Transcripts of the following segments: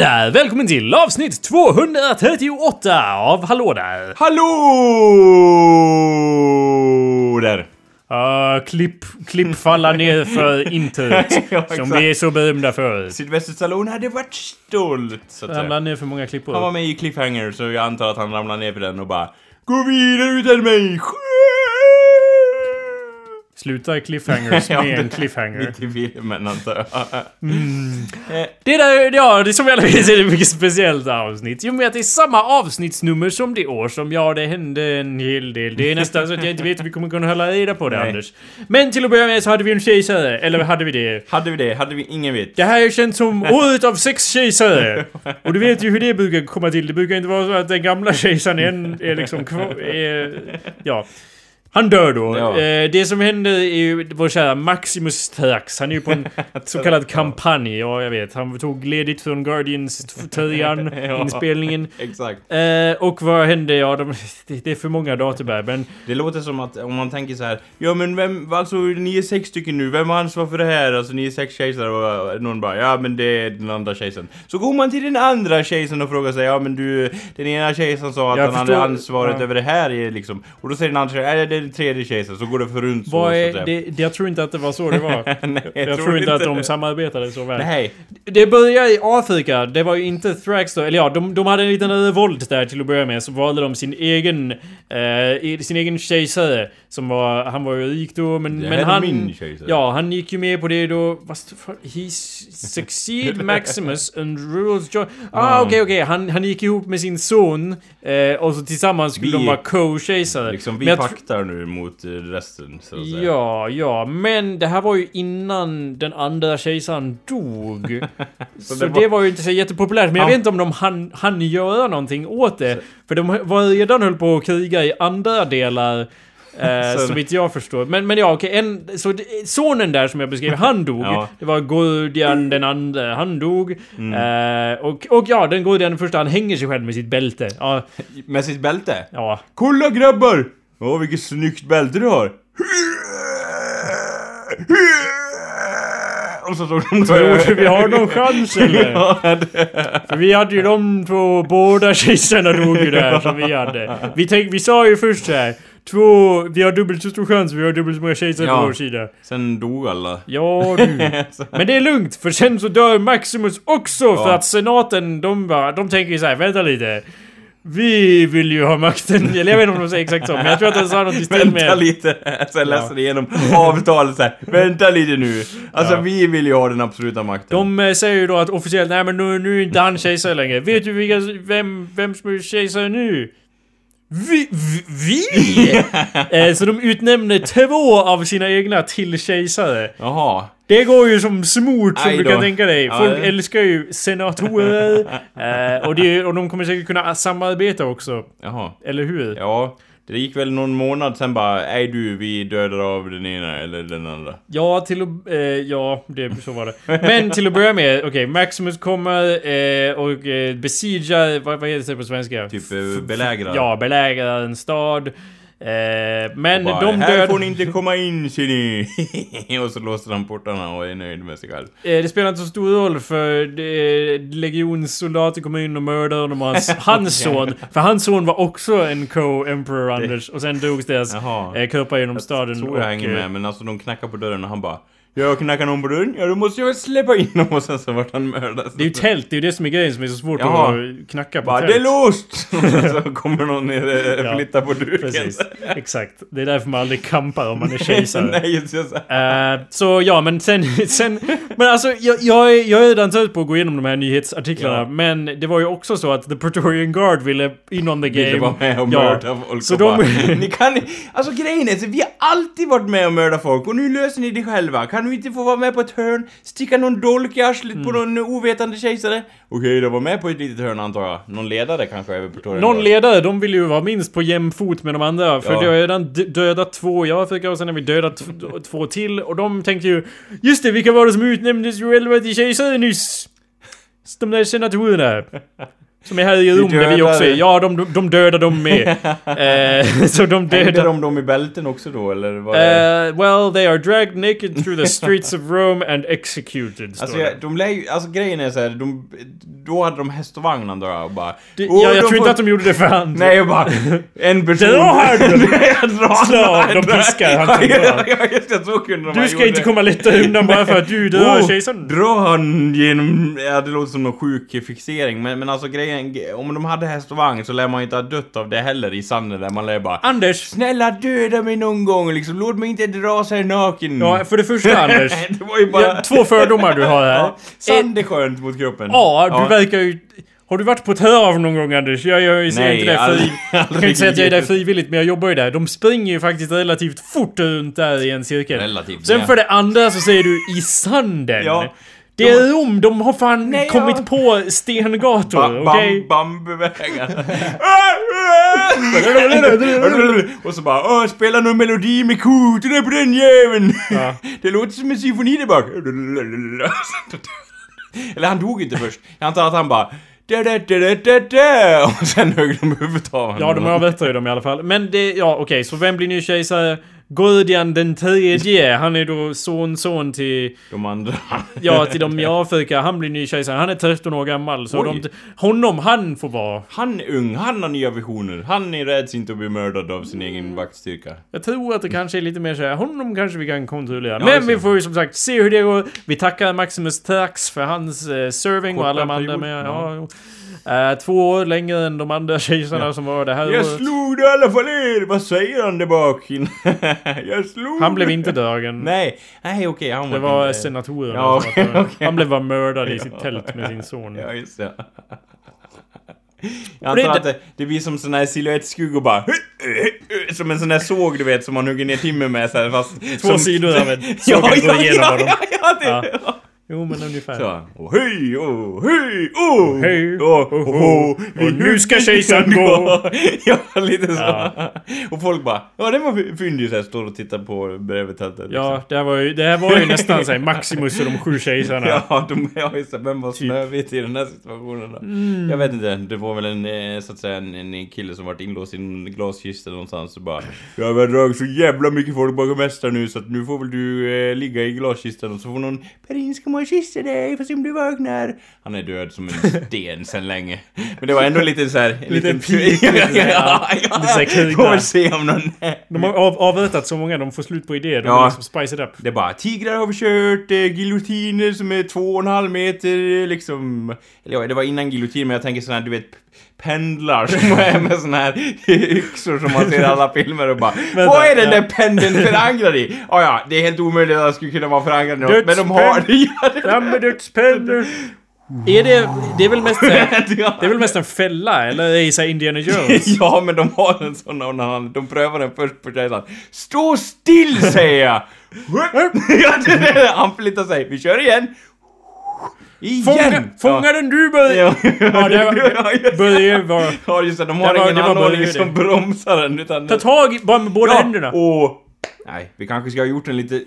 där! Välkommen till avsnitt 238 av Hallå där! Hallå där! Uh, klipp, klipp falla ner för intet. Ja, som vi är så berömda för. Sylvester Stallone hade varit stolt, så att. Ramlar ner för många klippor. Han var med i Cliffhanger, så jag antar att han ramlade ner för den och bara Gå vidare utan mig! Sluta i cliffhangers med en cliffhanger. Mitt i filmen antar jag. Eh, Det där, ja, det som alla vet är ett mycket speciellt avsnitt. I och med att det är samma avsnittsnummer som det år som, ja, det hände en hel del. Det är nästan så att jag inte vet hur vi kommer kunna hålla reda på det, Nej. Anders. Men till att börja med så hade vi en kejsare, eller hade vi det? Hade vi det? Hade vi ingen vet? Det här är känt som året av sex kejsare. Och du vet ju hur det brukar komma till. Det brukar inte vara så att den gamla kejsaren är, är liksom kvar, är, Ja. Han dör då. Ja. Eh, det som händer är ju vår kära Maximus Trax. Han är ju på en så kallad kampanj. Ja, jag vet. Han tog ledigt från Guardians-tröjan, Ja. inspelningen. Exakt. Eh, och vad hände? Ja, de, det, det är för många datuber. Men Det låter som att om man tänker så här, ja men vem, alltså ni är sex stycken nu, vem har ansvar för det här? Alltså ni är sex kejsare och någon bara, ja men det är den andra kejsaren. Så går man till den andra kejsaren och frågar sig, ja men du, den ena kejsaren sa att Jag han hade förstår- ansvaret ja. över det här är liksom, och då säger den andra kejsaren, det är den tredje kejsaren, så går det för runt så, så är, säga. det, det, jag tror inte att det var så det var. Nej, jag, tror inte att de det. samarbetade så väl. Nej, Det började i Afrika, det var ju inte då, eller ja, de, de hade en liten revolt där till att börja med, så valde de sin egen, eh, sin egen kejsare, som var, han var ju rik då, men, Det men han... min kejsare. Ja, han gick ju med på det då, för? He succeed Maximus and rules John... Ah, Ja. okej, okej, han, han gick ihop med sin son, eh, och så tillsammans skulle Vi- de vara co-kejsare. liksom vi paktar nu mot eh, resten, så att säga. Ja, ja, men det här var ju innan den andra kejsaren dog. så det det var- var... ju inte så jättepopulärt, men jag Ja. vet inte om de hann, hann göra någonting åt det. För de var redan höll på att kriga i andra delar. Eh, Så- vitt jag förstår. Men, men ja, okej. en, så sonen där som jag beskrev, han dog. Ja. Det var Gordian den andra, han dog. Mm. Eh, och, och ja, den Gordian den första, han hänger sig själv med sitt bälte. Ja, Med sitt bälte. ja. Kolla grabbar! Åh vilket snyggt bälte du har! Och så stod de Tror du vi har någon chans eller? Ja. För vi hade ju de två, båda kejsarna dog ju där som vi hade. Vi, tänk, vi sa ju först så här. Två, vi har dubbelt så stor chans, vi har dubbelt så många kejsare Ja. på vår sida. Sen dog alla. Ja du. Men det är lugnt, för sen så dör Maximus också för Ja. att senaten, de bara, de tänker ju så här, vänta lite. Vi vill ju ha makten, eller jag vet inte om de säger exakt så, men jag tror att de sa något i stil Vänta med... lite, sen läser de igenom avtalet så här. Vänta lite nu. Alltså Ja. vi vill ju ha den absoluta makten. De eh, säger ju då att officiellt, nej men nu, nu är inte han kejsare längre. Vet du vilka, vem, vem som är kejsare nu? Vi? vi- eh, så de utnämner två av sina egna till kejsare. Jaha. Det går ju som smort som du kan tänka dig. Ja, Folk det- älskar ju senatorer. eh, och, det, och de kommer säkert kunna samarbeta också. Jaha. Eller hur? Ja. Det gick väl någon månad sen bara, nej du, vi dödar av den ena eller den andra. Ja, till att... Eh, ja, det, så var det. Men till att börja med, okej, Maximus kommer eh, och eh, besiegar... Vad, vad heter det på svenska? Typ eh, belägrar. Ja, belägrar en stad. Eh, men Bara, de här död... får ni inte komma in ser ni. och så låser han portarna och är nöjd med sig själv. Eh, det spelar inte så stor roll för legionssoldater kommer in och mördar honom och hans, hans son. För hans son var också en co-emperor Anders. Och sen drogs deras eh, kroppar genom staden. tror och, jag hänger eh, med, men alltså de knackar på dörren och han bara Jag knackar någon på dörren, ja då måste jag väl släppa in dem och sen så vart han mördad. Det är ju tält, det är ju det som är grejen som är så svårt Jaha. att knacka på Bara, tält. det är låst! Så kommer någon ner och Ja, flyttar på duken. Precis, exakt. Det är därför man aldrig kampar om man är kejsare. Nej, just det. så. Eh, så ja, men sen, sen... Men alltså, jag, jag, är, jag är redan trött på att gå igenom de här nyhetsartiklarna. Ja. Men det var ju också så att The Praetorian Guard ville in on the game. Ville vara med och Ja. mörda folk Så de- ni kan Alltså grejen är så vi har alltid varit med och mördat folk och nu löser ni det själva. Kan vi inte få vara med på ett hörn, sticka någon dolk i arslet Mm. på någon ovetande kejsare? Okej, de var med på ett litet hörn antar jag. Någon ledare kanske över Praetorian Någon Guard. ledare, de vill ju vara minst på jämn fot med de andra. För Ja. det har redan dödat två i Afrika och sen har vi dödat två till. Och de tänkte ju Just det, vilka var det som utnämndes ju själva till kejsare nyss? De där senatorerna. Som är här i vi också är. Ja, de, de dödar dem med. eh, så de Hängde dödar... de dem i bälten också då, eller? Var det... Uh, well, they are dragged naked through the streets of Rome and executed, Alltså, jag, de lär alltså grejen är så här, de, då hade de häst och vagn antar jag och bara... Det, "Åh, ja, jag de tror inte att de gjorde det för hand. Nej, jag bara... En person... Dra här drar Slag, de drar. piskar, han kan Ja, ja, just det, så kunde de ha Du ska inte det. komma lättare undan bara för att du dör Oh, kejsaren. Dra han genom... Ja, det låter som någon sjuk fixering, men, men alltså grejen... Om de hade häst och vagn så lär man inte ha dött av det heller i sanden där man lär bara... Anders! Snälla döda mig någon gång liksom, låt mig inte dra sig naken. Ja, för det första Anders. det var ju bara... Ja, två fördomar du har här. Ja, sand är skönt mot kroppen. Ja, du verkar ju... Har du varit på ett hav någon gång Anders? Jag gör ju säger Nej, inte det aldrig- fri... Jag kan inte säga att jag är där frivilligt, men jag jobbar ju där. De springer ju faktiskt relativt fort runt där i en cirkel. Relativt, Sen ja. för det andra så säger du i sanden. Ja. Det är Rom, de har fan Nej, kommit ja. på stengator, Ba- okej? bam, bambuvägar. och så bara Åh, spela någon melodi med kotorna på den jäveln. Ja. Det låter som en symfoni där bak. Eller han dog inte först. Jag antar att han bara da, da, da, da, da. Och sen högg de huvudet av honom. Ja, de avrättar ju dem i alla fall. Men det, ja okej, så vem blir ny kejsare? Gordian den tredje, han är då son-son till, De andra. ja till de i Afrika, han blir ny kejsare. Han är 13 år gammal, så Oj. de, honom, han får vara. Han är ung, han har nya visioner. Han är rädd inte att bli mördad av sin egen vaktstyrka. Jag tror att det kanske är lite mer såhär, honom kanske vi kan kontrollera. Ja, Men vi får ju som sagt se hur det går. Vi tackar Maximus Tax för hans eh, serving och Korta alla de andra med. ja. Ja. Eh, två år längre än de andra kejsarna Ja. som var det här Jag året. slog det i alla fall er! Vad säger han där bak? jag slog Han blev inte dragen. Nej, nej okej, han Det var var inte... senatorerna Ja, var- okej. Han blev bara mördad i sitt tält med sin son. Ja, just det. Jag Och antar att det, det blir som sån här silhuettskuggor bara... Som en sån här såg du vet som man hugger ner timmer med så här, fast... Två som, sidor av en ja, såg gå ja, igenom ja, ja, ja, det, Ja. Jo men ungefär. Så. Och hej, och hej, och Hej, och, och, och, och nu ska kejsaren gå. Ja, lite så. Ja. Och folk bara, ja det var fyndigt såhär, står och tittar på bredvid tältet. Ja, det här var ju, det här var ju nästan såhär Maximus och de sju kejsarna. Ja, de, ja just det. Vem var Typ. Snövit i den här situationen då? Mm. Jag vet inte, det var väl en, eh, så att säga, en, en kille som varit inlåst i en glaskista någonstans och bara Jag har dragit så jävla mycket folk bakom mästaren nu så att nu får väl du eh, ligga i glaskistan och så får någon Perin ska man kyssa dig fast om du vaknar Han är död som en sten sen länge Men det var ändå lite så här, en Liten liten pik, lite så här, ja. Lite så här krig Får där. väl se om någon De har av, avrättat så många, de får slut på idéer. De Ja. liksom spice it up. Det är bara tigrar har vi kört, eh, giljotiner som är två och en halv meter liksom. Eller ja, det var innan giljotin men jag tänker här, du vet, pendlar som är med såna här yxor som man ser i alla filmer och bara Vad är den ja. där pendeln förankrad i? Ah, ja, det är helt omöjligt att den skulle kunna vara förankrad i något, men de har det. Fram med dödspennor! Är det, det är väl mest det är väl mest en fälla, eller är det såhär Indiana Jones? ja, men de har en sån och han, de prövar den först på kejsaren. Stå still säger jag! Han flyttar sig. Vi kör igen. Igen! Fånga, fånga den du Börje! Ja, Ja, det Ja, det. Börje var... Ja just det, de Det har var- ingen det var anordning som det. bromsar den utan... Ta tag i, bara med båda händerna. och... Nej, vi kanske ska ha gjort den lite...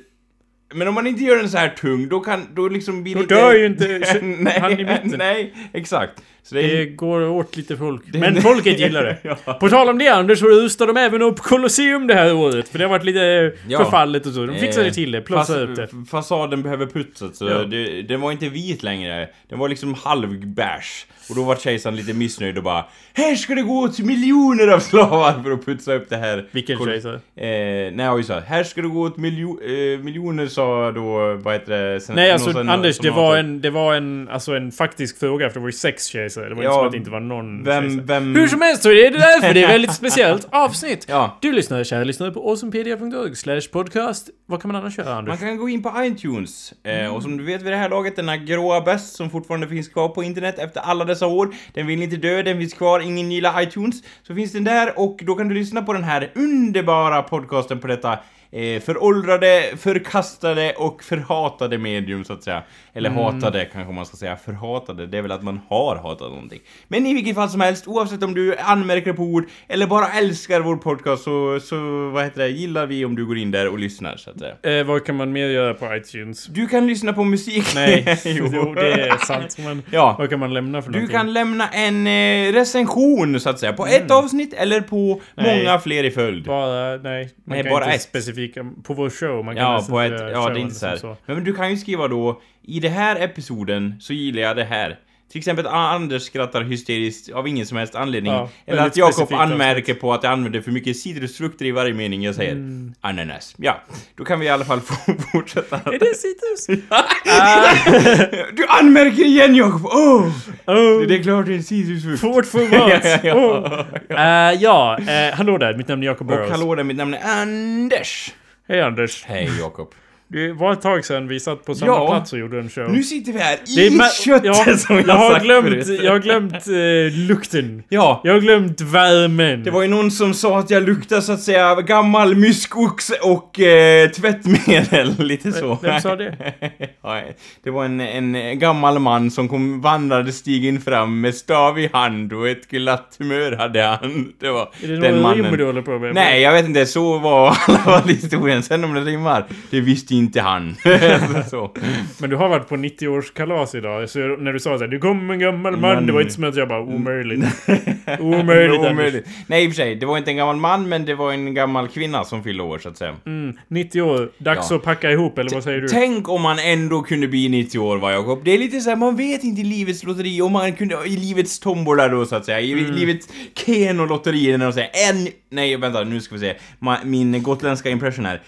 Men om man inte gör den så här tung, då kan... Då liksom blir Då lite... dör ju inte nej, han i mitten. Nej, exakt. Så det Det går åt lite folk. Det- Men folket gillar det. Ja. På tal om det Anders, så rustar de även upp Colosseum det här året. För det har varit lite Ja. förfallet och så. De fixade Eh, till det, fas- upp det. Fasaden behöver putsas, Ja. det, den var inte vit längre. Den var liksom halvbärs. Och då var kejsaren lite missnöjd och bara Här ska det gå åt miljoner av slavar för att putsa upp det här. Vilken kejsare? Eh, nej, jag sa här ska det gå åt miljo eh, miljoner sa då, vad heter det? Sen, Nej alltså sen- Anders, det var en, det var en, alltså en faktisk fråga för det var ju sex kejsare. Det var inte Ja, som att det inte var någon Vem, kejsare. vem... Hur som helst så är det därför det är väldigt speciellt avsnitt. Ja. Du lyssnar, kära lyssnare, på awesomepedia.org slash podcast. Vad kan man annars göra Anders? Man kan gå in på iTunes, eh, Mm. och som du vet vid det här laget, den här gråa bäst som fortfarande finns kvar på internet efter alla dessa år, den vill inte dö, den finns kvar, ingen gillar iTunes, så finns den där och då kan du lyssna på den här underbara podcasten på detta eh, föråldrade, förkastade och förhatade medium så att säga. Eller Mm. hatade kanske man ska säga. Förhatade, det är väl att man har hatat någonting. Men i vilket fall som helst, oavsett om du anmärker på ord eller bara älskar vår podcast så, så vad heter det, gillar vi om du går in där och lyssnar så att säga. Eh, vad kan man mer göra på iTunes? Du kan lyssna på musik. Nej, jo. jo, det är sant. Men Ja. vad kan man lämna för Du någonting? kan lämna en eh, recension så att säga, på ett avsnitt eller på Nej. många fler i följd. Bara, nej. Man Nej, kan bara inte ett. Specifika, på vår show. Man kan Ja, på ett, ja det är inte så, här. som Men, men du kan ju skriva då, i det här episoden så gillar jag det här. Till exempel att Anders skrattar hysteriskt av ingen som helst anledning. Ja, eller att Jakob specifikt anmärker på att jag använder för mycket citrusfrukter i varje mening jag säger. Mm. Ananas. Ja, då kan vi i alla fall få fortsätta. Är det citrus? du anmärker igen Jakob! Oh! oh, Det är klart det är en citrusfrukt. Fort for once! Ja, ja, oh. Eh, ja, eh, hallå där, mitt namn är Jacob Och Burrows. hallå där, mitt namn är Anders. Hej Anders. Hej Jakob. Det var ett tag sedan vi satt på samma Ja. plats och gjorde en show. Nu sitter vi här Det är i köttet ja, som jag, jag har sagt glömt, förut. jag har glömt eh, lukten. Ja, Jag har glömt värmen. det var ju någon som sa att jag luktar så att säga gammal myskoxe och eh, tvättmedel, lite så. Vem sa det? Ja, det var en, en gammal man som kom vandrade stigen fram med stav i hand och ett glatt humör hade han. Det var Är det den någon rim mannen. du håller på med? Nej, jag vet inte, så var i alla fall historien. Sen om det rimmar, det visste inte han. så. Men du har varit på 90-årskalas idag, så när du sa såhär 'Du kom en gammal man' Man. det var inte som att jag bara 'Omöjligt' Omöjligt Anders. Omöjligt. Nej, i och för sig, det var inte en gammal man, men det var en gammal kvinna som fyllde år, så att säga. mm, 90 år, dags Ja. att packa ihop, eller vad säger du? Tänk om man ändå kunde bli 90 år, va Jakob? Det är lite så här, man vet inte i livets lotteri, om man kunde, i livets tombola då så att säga, i Mm. livets Keno-lotteri, när de säger en, nej vänta, nu ska vi se, Ma, min gotländska impression här.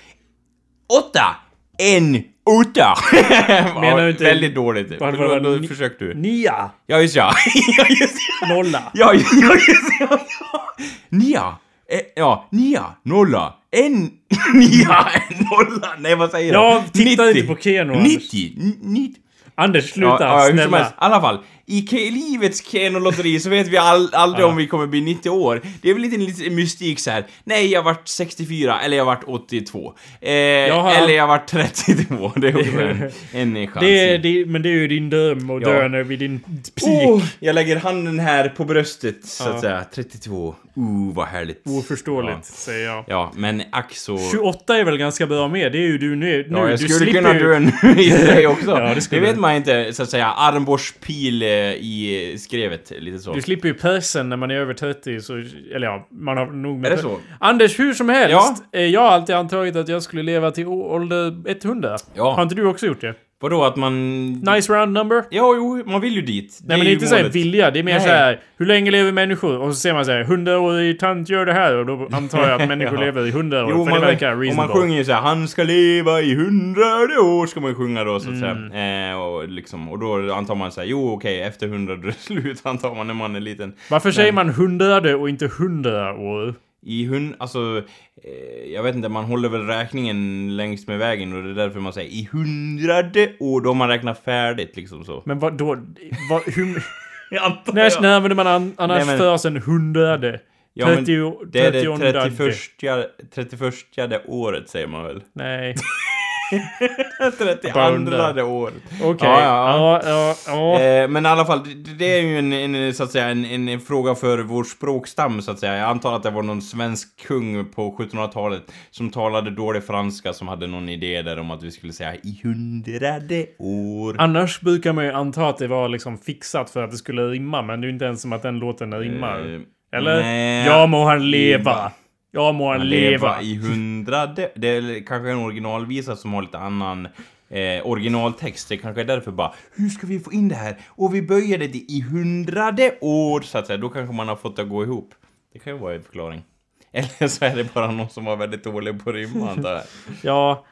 Åtta! En utta! Menar du inte- Väldigt dåligt. Då, var det? då, Ni- försökte du. Nia! Ja, just ja. ja, just ja. Nolla! Ja, just ja. Nia. Eh, ja, nia, nolla, en, nia, en nolla. Nej, vad säger Jag jag? tittar inte på Keno, Anders. 90, n- 90. Anders, sluta! Ja, ja, snälla! i alla fall. I livets Keno-lotteri så vet vi all, aldrig om vi kommer bli 90 år. Det är väl lite, lite mystik så här. Nej, jag vart 64, eller jag vart 82. Eh, har eller jag vart 32. Det är också en, en chans. Det är, det, men det är ju din dröm och Ja. dö vid din peak. Oh, jag lägger handen här på bröstet, så att säga. 32. Uh, vad härligt. Oförståeligt, Ja. säger jag. Ja, men ack så... 28 är väl ganska bra med, det är ju du nu. Ja, jag du skulle kunna ju- dö nu i dig också. Ja, det det, vet man inte, så att säga. Armborstpil eh, i skrevet, lite så. Du slipper ju pressen när man är över 30, så, eller ja, man har nog med Är det så? Anders, hur som helst. Ja. eh, Jag har alltid antagit att jag skulle leva till ålder 100. Ja. Har inte du också gjort det? Vadå, att man... Nice round number? Ja, jo, man vill ju dit. Nej men det är inte såhär vilja, det är mer Nej. såhär Hur länge lever människor? Och så ser man såhär 100-årig tant gör det här och då antar jag att människor Ja. lever i 100 år. Jo, för man, det verkar och man reasonable. sjunger ju såhär, han ska leva i hundrade år, ska man ju sjunga då så att Mm. säga. Eh, och liksom, och då antar man såhär, jo okej, efter hundrade slut antar man när man är liten. Varför säger man hundrade och inte hundra år? I hund, alltså, eh, jag vet inte, man håller väl räkningen längst med vägen och det är därför man säger i hundrade år, då har man räknat färdigt liksom så. Men vad då? Vad, hur, när, när använder man an, annars Nej, men- frasen hundrade? Ja, men 30, Det är det 30 31, 31 året säger man väl? Nej. 32 året. Okej. Ja, ja, Ja, ja. Eh, men i alla fall, det, det är ju en, en, så att säga, en, en, en fråga för vår språkstam så att säga. Jag antar att det var någon svensk kung på 1700-talet som talade dålig franska som hade någon idé där om att vi skulle säga i hundrade år. Annars brukar man ju anta att det var liksom fixat för att det skulle rimma, men det är ju inte ens som att den låten rimmar. Eh, Eller? nej. Ja må han leva. Leva. Ja må han leva. i hundrade. Det är kanske en originalvisa som har lite annan eh, originaltext. Det kanske är därför bara, hur ska vi få in det här? Och vi böjer det i hundrade år, så att säga. Då kanske man har fått det att gå ihop. Det kan ju vara en förklaring. Eller så är det bara någon som var väldigt dålig på att rimma, antar jag. Ja,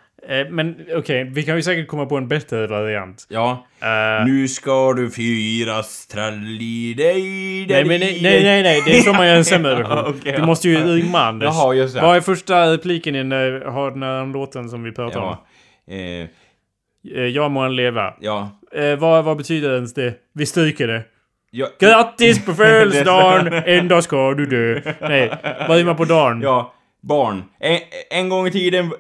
men okej, vi kan ju säkert komma på en bättre variant. Ja. Eh, Nu ska du firas, tralli dig nej, men nej, nej, nej, nej, det är så man gör en sämre version. Ja, okej, du måste ju rimma Anders. Jaha, just det. Vad är första repliken i den där, har den här låten som vi pratar om? Ja. Eh, Eh, Ja må han leva. ja. Eh, vad, vad betyder ens det? Vi stryker det. Ja. Grattis på födelsedagen! En dag ska du dö. Nej, vad rimmar på dagen? Ja, barn. En, en gång i tiden...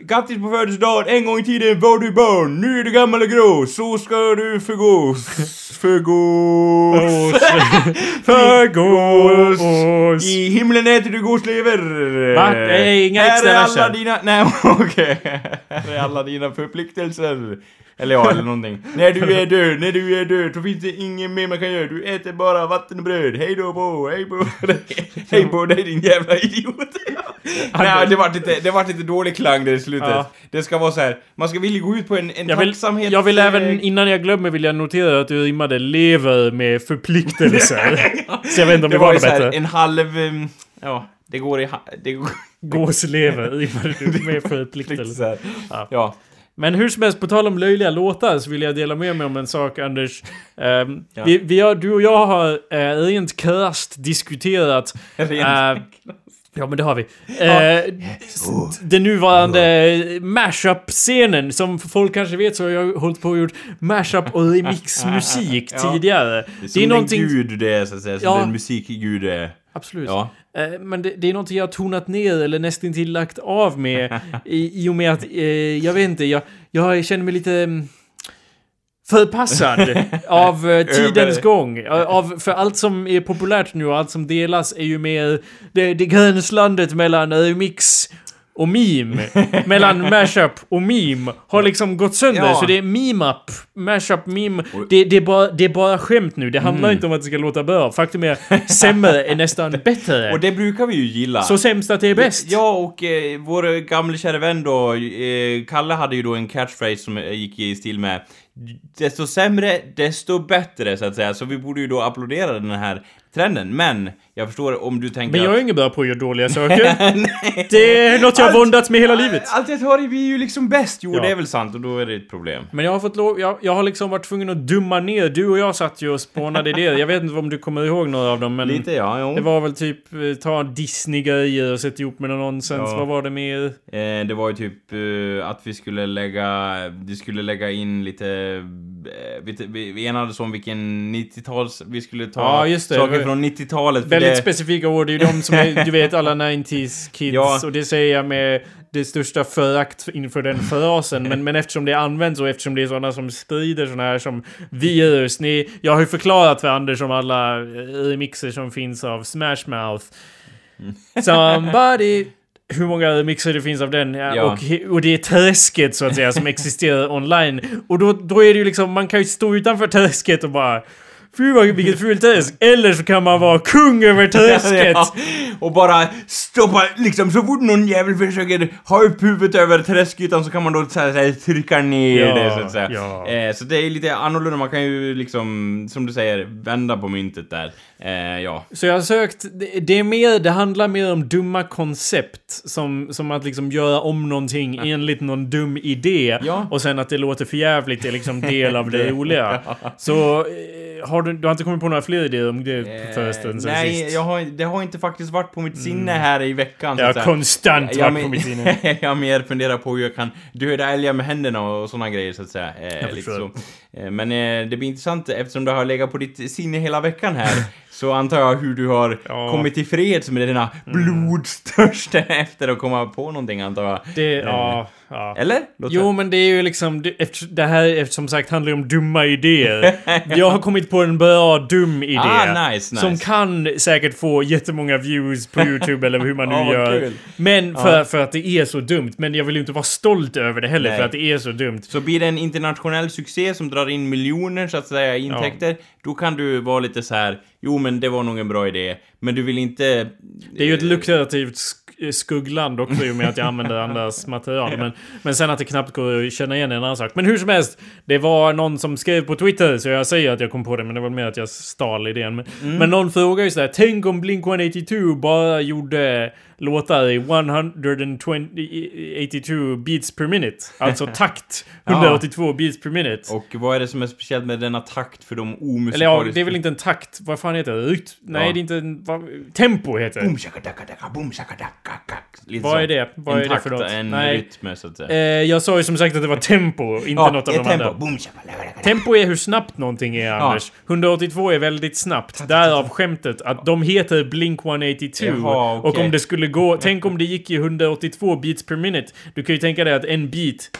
Grattis på födelsedagen! En gång i tiden var du barn, nu är du gammal och grå, så ska du förgås. Förgås. Förgås. I himlen äter du gåslever. Va? Är inga Här extra är alla dina... Nej, okej. Här är alla dina förpliktelser. Eller ja, eller någonting. När du är död, när du är död, så finns det inget mer man kan göra. Du äter bara vatten och bröd. Hej då på, hej på dig. Hej på dig din jävla idiot. Nej, det vart lite, det vart lite dålig klang där i slutet. Ja. Det ska vara så här. man ska vilja gå ut på en, en Jag vill, tacksamhet... jag vill även, innan jag glömmer vill jag notera att du rimmade lever med förpliktelser. Så jag vet inte om det, var ju något bättre. en halv... um, Ja, det går i... Det går... Gåslever rimmade du med förpliktelser. Ja. Ja. Men hur som helst, på tal om löjliga låtar så vill jag dela med mig om en sak, Anders. Ehm, Ja. vi, vi har, du och jag har uh, rent krasst diskuterat... Rent eh, ja, men det har vi. Eh, s- den nuvarande mashup-scenen, som folk kanske vet så har jag hållit på och gjort mashup och remixmusik Ja. tidigare. Det är Det som är den någonting... gud det är, så att säga. Som Ja. den musikgud det är. Absolut. Ja. Eh, Men det, det är någonting jag har tonat ner eller nästan till lagt av med i, i och med att, eh, jag vet inte, jag, jag känner mig lite mm, förpassad av eh, tidens gång. Eh, Av, för allt som är populärt nu och allt som delas är ju mer det, det gränslandet mellan remix och meme, mellan mashup och meme, har liksom gått sönder. Ja. Så det är meme-up, mashup, meme. Det, det, är bara, det är bara skämt nu. Det handlar Mm. inte om att det ska låta bra. Faktum är, sämre är nästan bättre. Och det brukar vi ju gilla. Så sämst att det är bäst. Ja, och eh, vår gamla kära vän då, eh, Kalle hade ju då en catchphrase som eh, gick i stil med Desto sämre, desto bättre, så att säga. Så vi borde ju då applådera den här trenden. Men, jag förstår om du tänker Men jag att- är ingen bra på att göra dåliga saker. det är något jag har våndats med hela livet. Allt jag tar är vi ju liksom bäst. Jo, Ja. det är väl sant och då är det ett problem. Men jag har fått lov, jag, jag har liksom varit tvungen att dumma ner. Du och jag satt ju och spånade det. Jag vet inte om du kommer ihåg några av dem, men... Lite ja, jo. Det var väl typ eh, ta Disney-grejer och sätta ihop med någon nonsens. Ja. Vad var det mer? Eh, det var ju typ eh, att vi skulle lägga, vi skulle lägga in lite, eh, vi, vi, enades om vilken 90-tals, vi skulle ta Ja, just det. saker från 90-talet. för Väldigt det, specifika ord. Det är ju de som är, du vet, alla 90s kids. Ja. Och det säger jag med det största förakt inför den frasen. Men, men eftersom det används och eftersom det är sådana som sprider sådana här som virus. Ni, jag har ju förklarat för Anders om alla eh, remixer som finns av Smash Mouth. Somebody... Hur många remixer det finns av den. Ja. Och, och det är träsket så att säga som existerar online. Och då, då är det ju liksom, man kan ju stå utanför träsket och bara Fy vad, vilket fult träsk! Eller så kan man vara kung över träsket! Ja, och bara stoppa, liksom så fort någon jävel försöker ha upp huvudet över träskytan så kan man då så här, så här, trycka ner Ja, det så att säga. ja. Eh, så det är lite annorlunda, man kan ju liksom, som du säger, vända på myntet där. Eh, ja. Så jag har sökt, det, är mer, det handlar mer om dumma koncept. Som, som att liksom göra om någonting enligt någon dum idé. Och sen att det låter för jävligt är liksom del av det roliga. Så eh, har du, du har inte kommit på några fler idéer om det Eh, förresten sen nej, sist? jag har, det har inte faktiskt varit på mitt sinne här i veckan. Jag att har konstant Jag varit men- på mitt sinne. jag har mer funderat på hur jag kan döda älgar med händerna och sådana grejer så att säga. Eh, lite förstår. Eh, men eh, det blir intressant eftersom du har legat på ditt sinne hela veckan här. så antar jag hur du har Ja. Mm. kommit till freds med denna blodstörsta efter att komma på någonting antar jag. Det, ja, ja. Eller? Låt Jo, men det är ju liksom... Det, här som sagt handlar om dumma idéer. jag har kommit på en bra dum idé. Ah, nice, Som nice. kan säkert få jättemånga views på YouTube eller hur man nu Ja, vad gör. kul. Men för, för att det är så dumt. Men jag vill ju inte vara stolt över det heller Nej. för att det är så dumt. Så blir det en internationell succé som drar in miljoner så att säga i intäkter, då kan du vara lite så här. jo men det var nog en bra idé, men du vill inte... Det är ju ett lukrativt sk- skuggland också i och med att jag använder andras material. Men, men sen att det knappt går att känna igen är en annan sak. Men hur som helst, det var någon som skrev på Twitter, så jag säger att jag kom på det, men det var mer att jag stal idén. Men, men någon frågar ju sådär, tänk om Blink-182 bara gjorde låtar i 182 beats per minute. Alltså takt, 182 beats per minute. Och vad är det som är speciellt med denna takt för de omusikaliska... Eller ja, det är väl inte en takt. Vad fan heter det? Ryt? Nej, Ja. det är inte en... Vad, tempo heter det. Boom shakadaka boom shakadaka kack, kack. Lite Vad så. är det? Vad en är det takt, för något? en Nej. rytm så att säga. Eh, jag sa ju som sagt att det var tempo, inte ja, något av det de andra. tempo. Boom, shakalaka. Tempo är hur snabbt någonting är, Anders. 182 är väldigt snabbt. Därav skämtet att de heter Blink 182. Jaha, Och okej. om det skulle gå... Tänk om det gick i 182 beats per minute. Du kan ju tänka dig att en beat,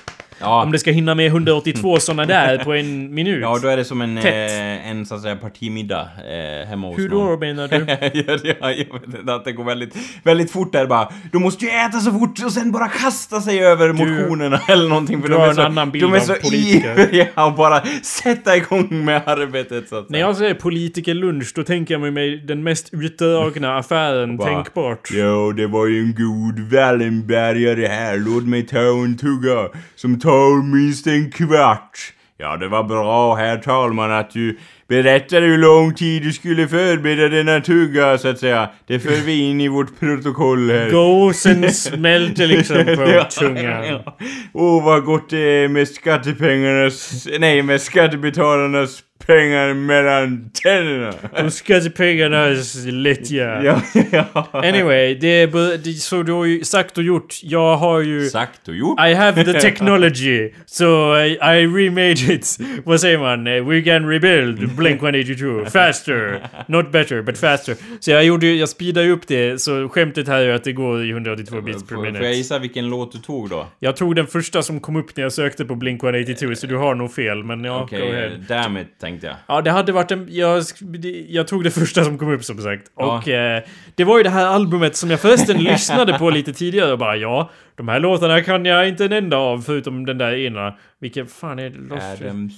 Ja. om det ska hinna med 182 såna där på en minut. Ja, då är det som en, eh, en så att säga partimiddag eh, hemma hos Hur någon. då menar du? ja, jag vet inte, att det går väldigt, väldigt fort där bara. Du måste ju äta så fort och sen bara kasta sig över motionerna eller någonting. För du de är en så, annan bild de är så ivriga och bara sätta igång med arbetet så att När jag säger politikerlunch, då tänker jag mig den mest utdragna affären Bara, tänkbart. Ja, det var ju en god Wallenbergare här. Låt mig ta en tugga som tar minst en kvart. Ja, det var bra, herr talman, att du berättade hur lång tid du skulle förbereda denna tugga, så att säga. Det för vi in i vårt protokoll här. Gåsen smälter liksom på tungan. ja. Åh, vad gott det är med skattepengarnas... Nej, med skattebetalarnas pengar mellan tänderna. Och skattepengarnas lättja. ja, ja. Anyway, det är det, så du har ju sagt och gjort. Jag har ju... Sagt och gjort. I have the technology, so I, I remade it. Vad säger man? We can rebuild Blink 182 faster. Not better, but faster. Så jag gjorde ju- jag speedade upp det, så skämtet här är att det går i 182 bits per Får, får jag minute. gissa vilken låt du tog då? Jag tog den första som kom upp när jag sökte på Blink 182, så du har nog fel, men ja, Okej, go ahead. damn it, tänkte jag. Ja, det hade varit en... Jag, jag tog det första som kom upp som sagt. Ja. Och eh, det var ju det här albumet som jag förresten lyssnade på lite tidigare och bara ja, de här låtarna kan jag inte en enda av förutom den där ena. Vilken fan är det? Adams...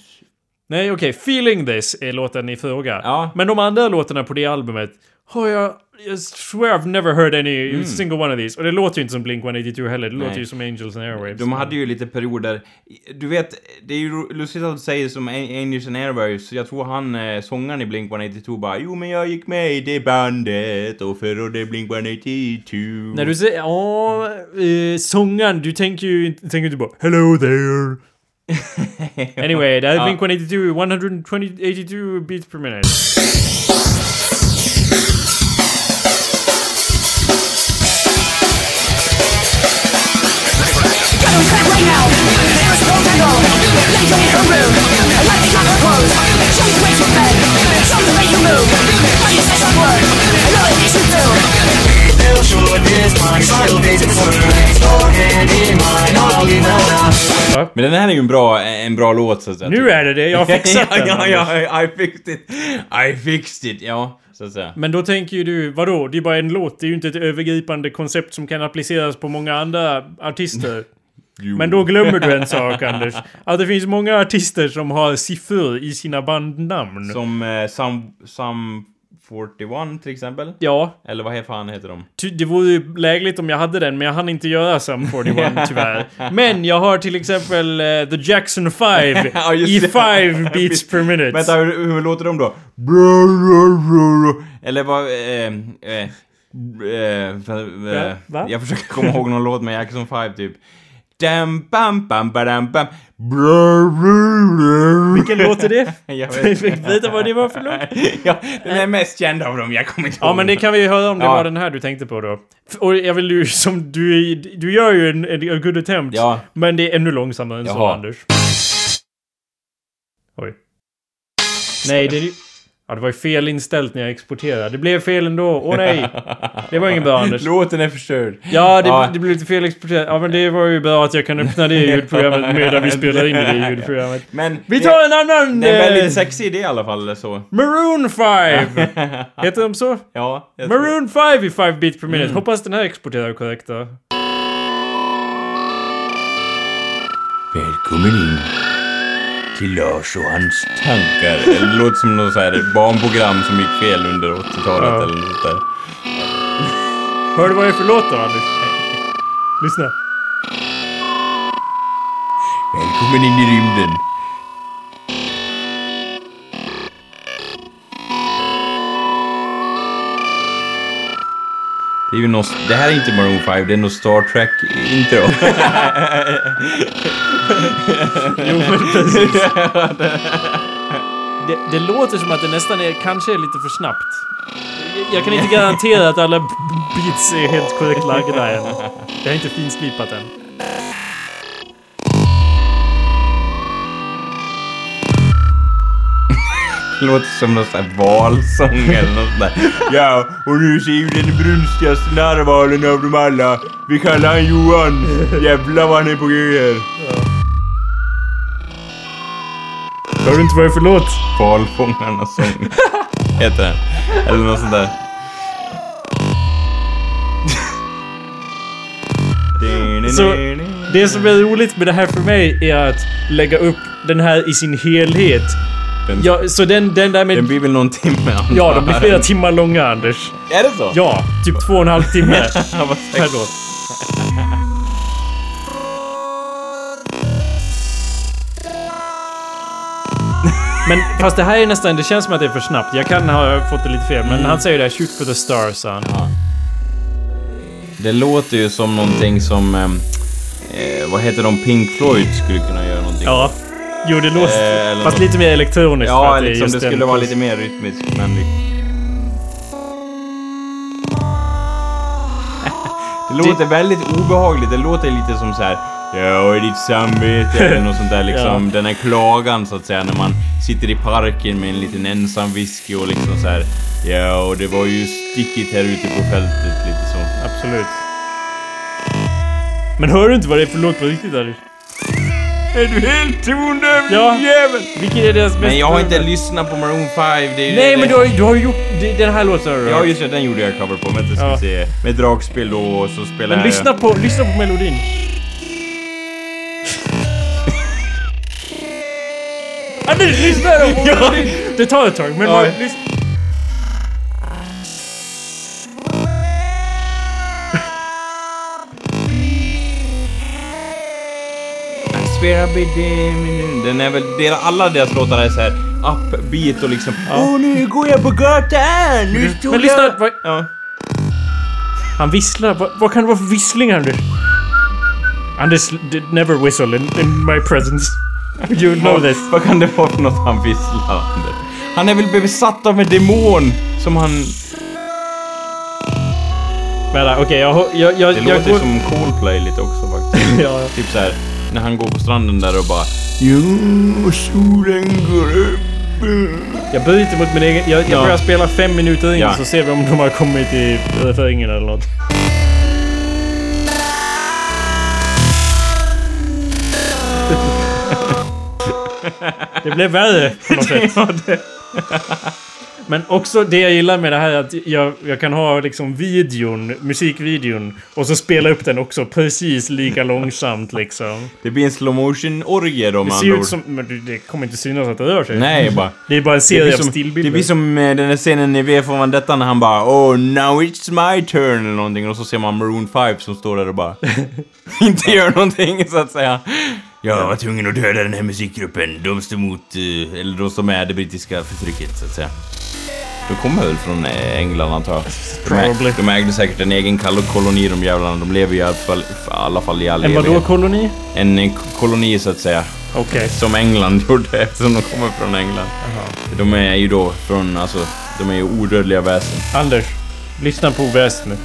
Nej, okej. Feeling this är låten i fråga. Ja. Men de andra låtarna på det albumet har jag... Jag swear I've never heard any single one of these. Och det låter ju inte som Blink-182 heller. Det Mm. Nej. låter ju som Angels and Airwaves. De hade ju lite perioder... Du vet, det är ju lustigt att du säger som An- Angels and Airwaves, jag tror han, eh, sångaren i Blink-182 bara Jo men jag gick med i det bandet och förrådde Blink-182 När du säger... Ja, eh, sångaren. Du tänker ju tänker inte på Hello there. Anyway, det Ja. Blink-182, 182 beats per minute. Men den här är ju en bra, en bra låt så att säga. Nu är det det, jag har fixat den. ja, ja, ja, I fixed it! I fixed it, ja. Så att säga. Men då tänker ju du, vadå? Det är bara en låt. Det är ju inte ett övergripande koncept som kan appliceras på många andra artister. Jo. Men då glömmer du en sak, Anders. Att det finns många artister som har siffror i sina bandnamn. Som eh, Sum, Sum 41 till exempel. Ja, Eller vad fan heter de? ty- det vore ju lägligt om jag hade den, men jag hann inte göra Sum 41 tyvärr. Men jag har till exempel eh, The Jackson 5 Ja, i det. 5 beats per minute. Vänta, hur, hur låter de då? Eller vad... Eh, eh, eh, för- eh, va? Jag försöker komma ihåg någon låt med Jackson 5 typ. Dam, bam, bam, badam, bam. Vilken låt är det? Jag Fick veta vad det var för låt? ja, den är mest känd av dem, jag kommer inte Ja men det kan vi ju höra om det Ja. var den här du tänkte på då. Och jag vill ju som du, du gör ju en, en, good attempt. Ja. Men det är ännu långsammare än så Jaha. Anders. Oj. Nej det är ju... Ja det var ju fel inställt när jag exporterade. Det blev fel ändå. Åh nej! Det var ingen bra Anders. Låten är förstörd. Ja det, Ja. det blev lite fel exporterat. Ja men det var ju bra att jag kan öppna det ljudprogrammet medan vi spelar in det i ljudprogrammet. Men Vi tar en annan... Det är en eh, väldigt sexig idé i alla fall så. Maroon 5! Heter de så? Ja, Maroon 5 i 5 bits per minute. Mm. Hoppas den här exporterar korrekt då. Välkommen in Lars och hans tankar. Det låter som något så här barnprogram som gick fel under 80-talet Ja. eller något där. Hör du vad det är för låt då Anders? Lyssna. Välkommen in i rymden. Det är ju något, det här är inte Maroon 5, det är något Star Trek-intro. Jo men precis. det, det låter som att det nästan är, kanske är lite för snabbt. jag kan inte garantera att alla beats är helt korrekt lagda än. Jag har inte finslipat än. Låter som någon sån här valsång eller något där. Ja, och nu ser ju den brunstigaste narvalen av dem alla. Vi kallar han Johan. Jävlar vad han är på grejer. Hör du inte vad det är för låt? Valfångarnas sång. Heter den. Eller något sånt där. Så det som är roligt med det här för mig är att lägga upp den här i sin helhet. Den, Ja, så den, den där den med... blir väl någon timme antar Ja, de blir flera timmar långa, Anders. Är det så? Ja, typ två och en halv timme per låt. Men fast det här är nästan, det känns som att det är för snabbt. Jag kan ha fått det lite fel, men han säger det här, shoot for the stars, sa han. Ja. Det låter ju som någonting som... ehm, Eh, vad heter de? Pink Floyd skulle kunna göra någonting. Ja. Jo, det låter... Eh, fast lite mer elektroniskt. för Ja, att liksom det den skulle vara lite mer rytmiskt, men... Det låter väldigt obehagligt, det låter lite som så här. Ja, i ditt samvete eller något sånt där liksom. Den här klagan så att säga när man sitter i parken med en liten ensam whisky och liksom så här. Ja, och det var ju stickigt här ute på fältet, lite så. Absolut. Men hör du inte vad det är för låt på riktigt, Anders? Är du helt tondöv, Ja. jävel? Vilken är deras mest... Men jag har inte lyssnat på Maroon 5, det är Nej, det- men du har, ju- du har ju gjort... det- Den här låten har du Ja just det, den gjorde jag cover på. Vänta ska Ja. se. Med dragspel då och så spelar Men jag... lyssna på, lyssna på melodin. Anders, lyssna då på Ja. melodin! Det tar ett tag, men Ja. bara, Den är väl... del- Alla deras låtar är så här upbeat och liksom... Åh, nu går jag på gatan! Nu stod Men lyssna, vad- Ja. Han visslar. Vad, vad kan det vara för vissling, Anders? Anders did never whistle in, in my presence. You know this. Vad kan det vara för något han visslar, Anders? Han är väl besatt av en demon som han... Vänta, okej, jag, jag, jag, Det jag låter går... som Coldplay lite också faktiskt. Ja, typ så här när han går på stranden där och bara... Jo, solen går upp. Jag bryter mot min egen... Jag, jag Ja. börjar spela fem minuter in Ja. så ser vi om de har kommit i refrängen eller något. Det blev värre på något sätt. Men också det jag gillar med det här är att jag, jag kan ha liksom videon, musikvideon och så spela upp den också precis lika långsamt liksom. Det blir en slow motion orgie då Det med ser ut som... Men det- det kommer inte synas att det rör sig. Nej, bara... Det är bara en Det serie blir, av som, stillbilder. det blir som eh, den där scenen i V för Vendetta när han bara Oh now it's my turn eller någonting och så ser man Maroon 5 som står där och bara inte gör någonting så att säga. Jag var tvungen att döda den här musikgruppen. De står mot, eh, eller de står med det brittiska förtrycket så att säga. De kommer väl från eh, England antar jag. Probably. de ägde säkert en egen koloni de jävlarna. De lever ju i alla fall, i alla fall i all En vadå koloni? En eh, koloni så att säga. Okej. Som England gjorde eftersom de kommer från England. De är ju då från, alltså, de är ju odödliga väsen. Anders, lyssna på väsnet.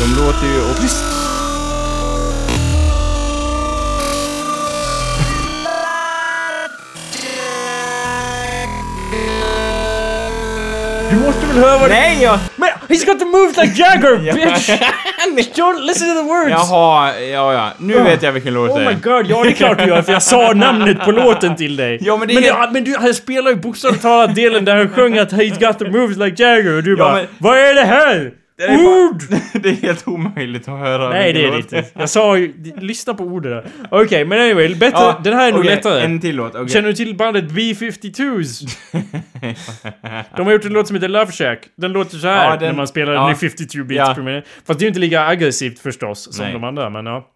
De låter ju också... Du måste väl höra vad Nej, jag... Men he's got the moves like Jagger, bitch! Don't listen to the words! Jaha, ja, ja. Nu vet jag vilken låt Oh det my är. god, ja det är klart du gör för jag sa namnet på låten till dig. Ja, men det är men, helt- ja, men du, han spelar ju bokstavligt talat delen där han sjöng att he's got the moves like Jagger och du bara men- Vad är det här? Det är Ord! det är helt omöjligt att höra Nej det är det inte. Jag sa ju, lyssna på orden där. Okej, men anyway, bättre, Ja, den här är nog okej, lättare. En till låt, okej. Känner du till bandet B-52s? De har gjort en låt som heter Love Shack. Den låter så här Ja, den- när man spelar ja. den i 52 beats Ja. per minut. Fast det är ju inte lika aggressivt förstås som Nej. de andra, men ja.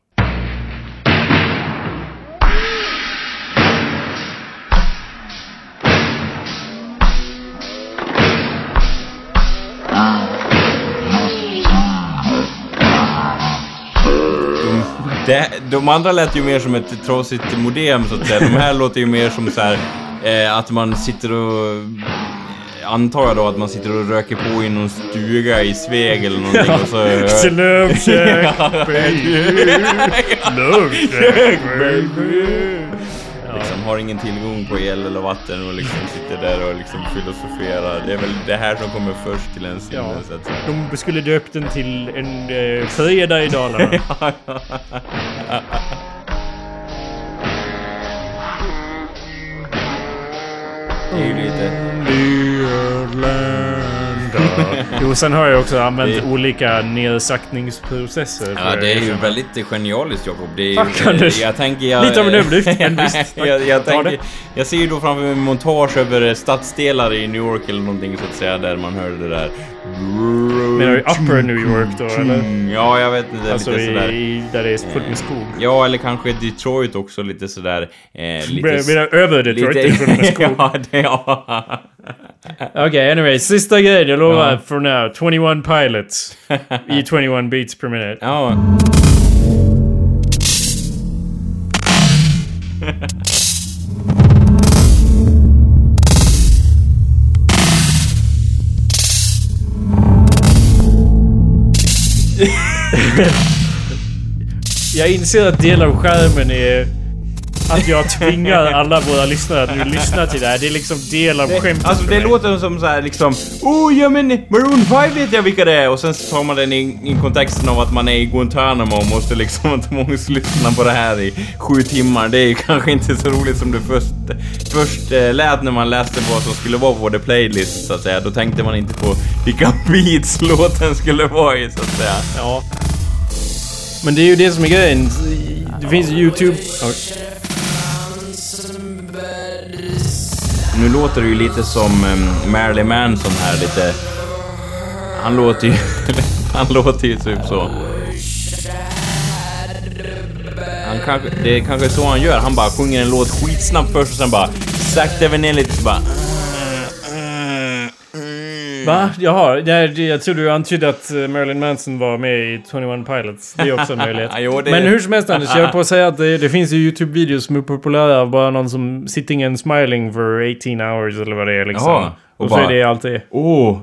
Det, de andra lät ju mer som ett trasigt modem så att säga. De här låter ju mer som så här eh, att man sitter och... Antar jag då att man sitter och röker på i någon stuga i Sveg eller någonting och så... A love shack, baby. Liksom har ingen tillgång på el eller vatten och liksom sitter där och liksom filosoferar. Det är väl det här som kommer först till ens sinne Ja. så att. De skulle döpt den till en eh, fredag i Dalarna. Det är ju lite... Jo, sen har jag också använt Det- olika nedsaktningsprocesser. Ja, det är ju väldigt genialiskt Jakob. Det är Tack, Anders. Jag tänker... Jag, Lite av en överdrift, men visst. jag, jag, tänker, jag ser ju då framför mig montage över stadsdelar i New York eller någonting så att säga där man hörde det där... Menar du Upper New York då, eller? Ja, jag vet inte. Alltså lite i, sådär. i, där det är fullt med skog. Ja, eller kanske Detroit också lite sådär... Eh, lite... Menar över Detroit, det är fullt med skog. ja, det, ja. Okej, anyway. Sista grejen, jag lovar. Ja. For now. 21 pilots. I 21 beats per minute. ja. Jag inser att del av skärmen är att jag tvingar alla våra lyssnare att nu lyssna till det här. Det är liksom del av skämtet Alltså för det mig. låter som så här liksom Oh ja men Maroon 5 vet jag vilka det är och sen så tar man den i, kontexten av att man är i Guantanamo och måste liksom tvångslyssna på det här i sju timmar. Det är ju kanske inte så roligt som det först, först eh, lät när man läste vad som skulle vara på the playlist så att säga. Då tänkte man inte på vilka beats låten skulle vara i så att säga. Ja. Men det är ju det som är grejen. Det finns YouTube... Oj. Nu låter det ju lite som um, Marilyn Manson här lite... Han låter ju... han låter ju typ så. Han kanske, det är kanske så han gör. Han bara sjunger en låt skitsnabbt först och sen bara sakta ner lite så bara... Va? Jaha, det, jag tror du antydde att eh, Marilyn Manson var med i 21 Pilots. Det är också en möjlighet. Jo, det- Men hur som helst Anders, jag höll på att säga att det, det finns ju YouTube-videos som är populära av bara någon som sitting and smiling for 18 hours eller vad det är liksom. Jaha, och och så är bara- det allt det är. Oh!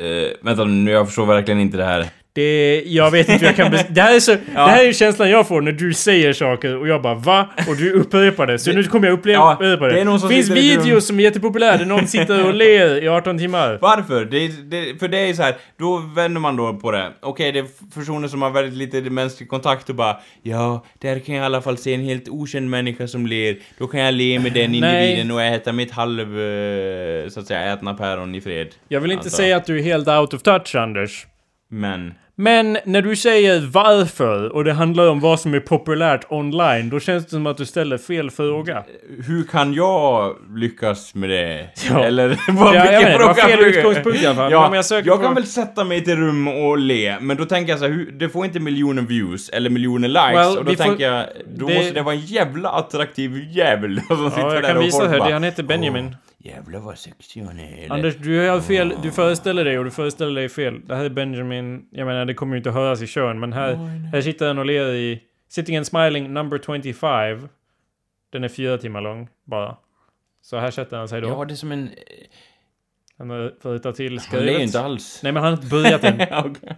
Eh, vänta nu, jag förstår verkligen inte det här. Det, jag vet inte hur jag kan det här, är så, det här är känslan jag får när du säger saker och jag bara va? Och du upprepar det. Så nu kommer jag uppleva Ja, det. det som finns videos som är jättepopulära där någon sitter och ler i 18 timmar. Varför? Det, det, för det är så här, då vänder man då på det. Okej, det är personer som har väldigt lite mänsklig kontakt och bara Ja, där kan jag i alla fall se en helt okänd människa som ler. Då kan jag le med den individen och äta mitt halv, eh, så att säga, ätna päron i fred. Jag vill inte Alltså, säga att du är helt out of touch Anders. Men... Men när du säger varför och det handlar om vad som är populärt online, då känns det som att du ställer fel fråga. Hur kan jag lyckas med det? Ja. Eller vad, Ja, jag vet, det var fråga fel utgångspunkt i alla fall. Ja, jag söker jag på- kan väl sätta mig i ett rum och le, men då tänker jag så här, det får inte miljoner views eller miljoner likes, Well, och då vi får- tänker jag, då det- måste det vara en jävla attraktiv jävel som sitter Ja, jag där kan och visa här. bara, han heter Benjamin. "Åh, Jävlar vad sexig hon är. eller?" Anders, du har fel. Du föreställer dig och du föreställer dig fel. Det här är Benjamin. Jag menar, det kommer ju inte att höras i kön, men här, här sitter han och ler i Sitting and Smiling number 25. Den är fyra timmar lång, bara. Så här sätter han sig då. Ja, det är som en... Han har förutat till Han ler inte alls. Nej, men han har inte börjat än. Okej.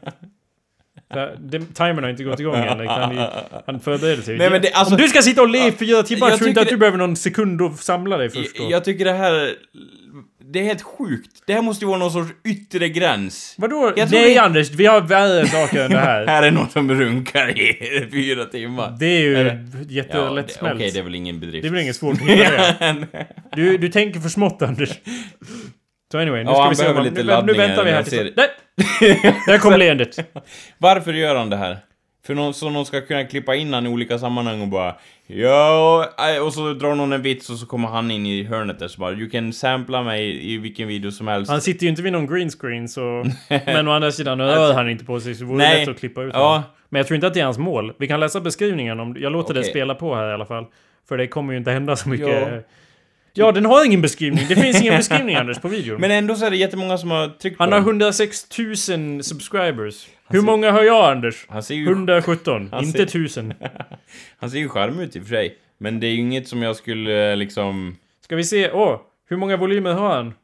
Timern har inte gått igång än. Han, han förbereder sig. Nej, men det- alltså- Om du ska sitta och le i fyra timmar Jag tror inte att du det- behöver någon sekund att samla dig först då? Jag, tycker det här... Det är helt sjukt. Det här måste ju vara någon sorts yttre gräns. Vadå? Jag Nej det- Anders, vi har värre saker än det här. Här är någon som runkar i fyra timmar. Det är ju Eller- jättelätt det- smält. Okej, det är väl ingen bedrift. Det är väl inget svårt att. Du, du tänker för smått Anders. Så anyway, nu Ja, ska vi se om lite nu, nu väntar vi här tills... ser- Nej! Där kom leendet. Varför gör han det här? För någon, så någon ska kunna klippa in han i olika sammanhang och bara Ja, äh, och så drar någon en vits och så kommer han in i hörnet där så bara You can sampla mig i vilken video som helst. Han sitter ju inte vid någon green screen så... Men å andra sidan rör han inte på sig så det vore Nej. lätt att klippa ut Ja. honom. Men jag tror inte att det är hans mål. Vi kan läsa beskrivningen om... Jag låter det Okej. spela på här i alla fall. För det kommer ju inte hända så mycket. Ja. Ja, den har ingen beskrivning. Det finns ingen beskrivning Anders på videon. Men ändå så är det jättemånga som har tryckt han på har den. 106 000 subscribers. Hur många har jag Anders? Han ser ju, 117, Han inte ser- 1000. han ser ju charmig ut i och för sig. Men det är ju inget som jag skulle eh, liksom... Ska vi se, åh, hur många volymer har han?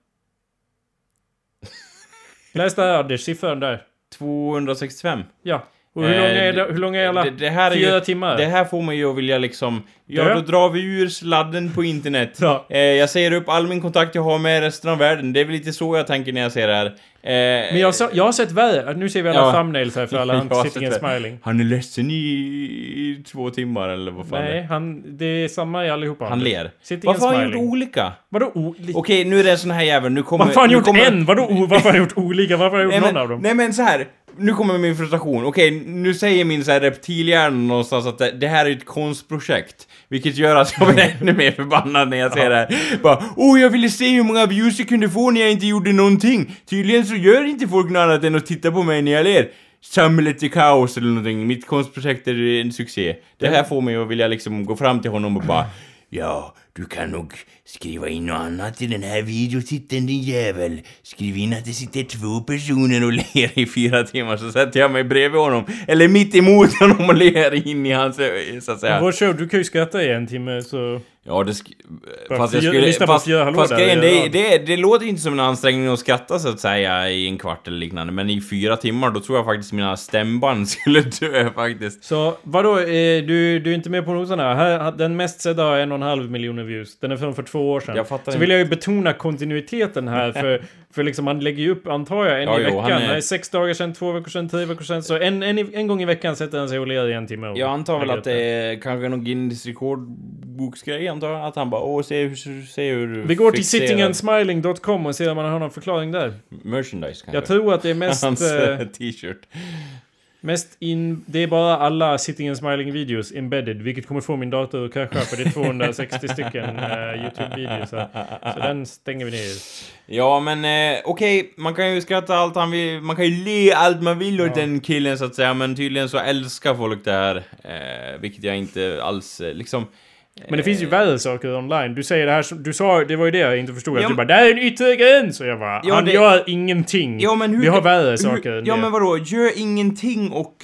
Läs där Anders, siffran där. 265. Ja. Och hur Eh, långa är det, hur långa är alla? Det, det här är Fyra ju, timmar? Det här får mig ju att vilja liksom... Ja, då drar vi ur sladden på internet. Ja. Eh, jag säger upp all min kontakt jag har med resten av världen. Det är väl lite så jag tänker när jag ser det här. Eh, Men jag, sa, jag har sett värre. Nu ser vi alla Ja. thumbnails här för alla har sitting and det. smiling. Han är ledsen i, i två timmar eller vad fan det Nej, är. han, det är samma i allihopa. Han ler. Sitting Varför har han gjort olika? Vadå olika? Okej, nu är det en sån här jävel. Nu kommer... Varför har han gjort kommer, en? Vadå Varför har han gjort olika? Varför har han gjort Nej någon men, av dem? nej men så här. Nu kommer min frustration. Okej, nu säger min så här reptilhjärna någonstans att det, det här är ett konstprojekt. Vilket gör att jag blir ännu mer förbannad när jag ser det här. Bara, åh jag ville se hur många views jag kunde få när jag inte gjorde någonting. Tydligen så gör inte folk något annat än att titta på mig när jag ler. Samhället är kaos eller någonting. Mitt konstprojekt är en succé. Det här får mig att vilja liksom gå fram till honom och bara Ja, du kan nog skriva in något annat i den här videotiteln din jävel. Skriv in att det sitter två personer och ler i fyra timmar så sätter jag mig bredvid honom. Eller mitt emot honom och ler in i hans så att säga. Vår show, du kan ju skratta i en timme så... Ja, det sk- fast jag skulle... Fast, fast grejen, det det, det, det låter inte som en ansträngning att skratta så att säga i en kvart eller liknande. Men i fyra timmar, då tror jag faktiskt mina stämband skulle dö faktiskt. Så vadå, eh, du, du är inte med på noterna? Här, den mest sedda har en och en halv miljoner views. Den är från för två år sedan. Jag fattar så inte. vill jag ju betona kontinuiteten här för, för liksom han lägger ju upp, antar jag, en Ja, i jo, veckan. är- sex dagar sedan, två veckor sedan, tio veckor sedan. Så en, en, en gång i veckan sätter han sig och ler i en timme. Jag antar väl att det är kanske någon Guinness rekordboksgrej antar jag. Att han bara åh se hur, se hur Vi går till sittingandsmiling.com och ser om man har någon förklaring där. Merchandise kanske. Jag tror att det är mest... Hans eh, eh, t-shirt. Mest in... Det är bara alla Sitting and Smiling videos embedded, vilket kommer få min dator att krascha för det är 260 stycken uh, YouTube-videos här. Så den stänger vi ner. Ja men eh, okej, man kan ju skratta allt han vill, man kan ju le allt man vill åt Ja. den killen så att säga, men tydligen så älskar folk det här. Eh, vilket jag inte alls eh, liksom... Men det finns ju värre saker online. Du säger det här som... Du sa... Det var ju det jag inte förstod. Att Ja, du men- bara 'Det här är en yttre gräns!' Och jag bara Ja, Han det- gör ingenting. Ja men hur... Vi har värre hur- saker än Ja det. men vadå, gör ingenting och...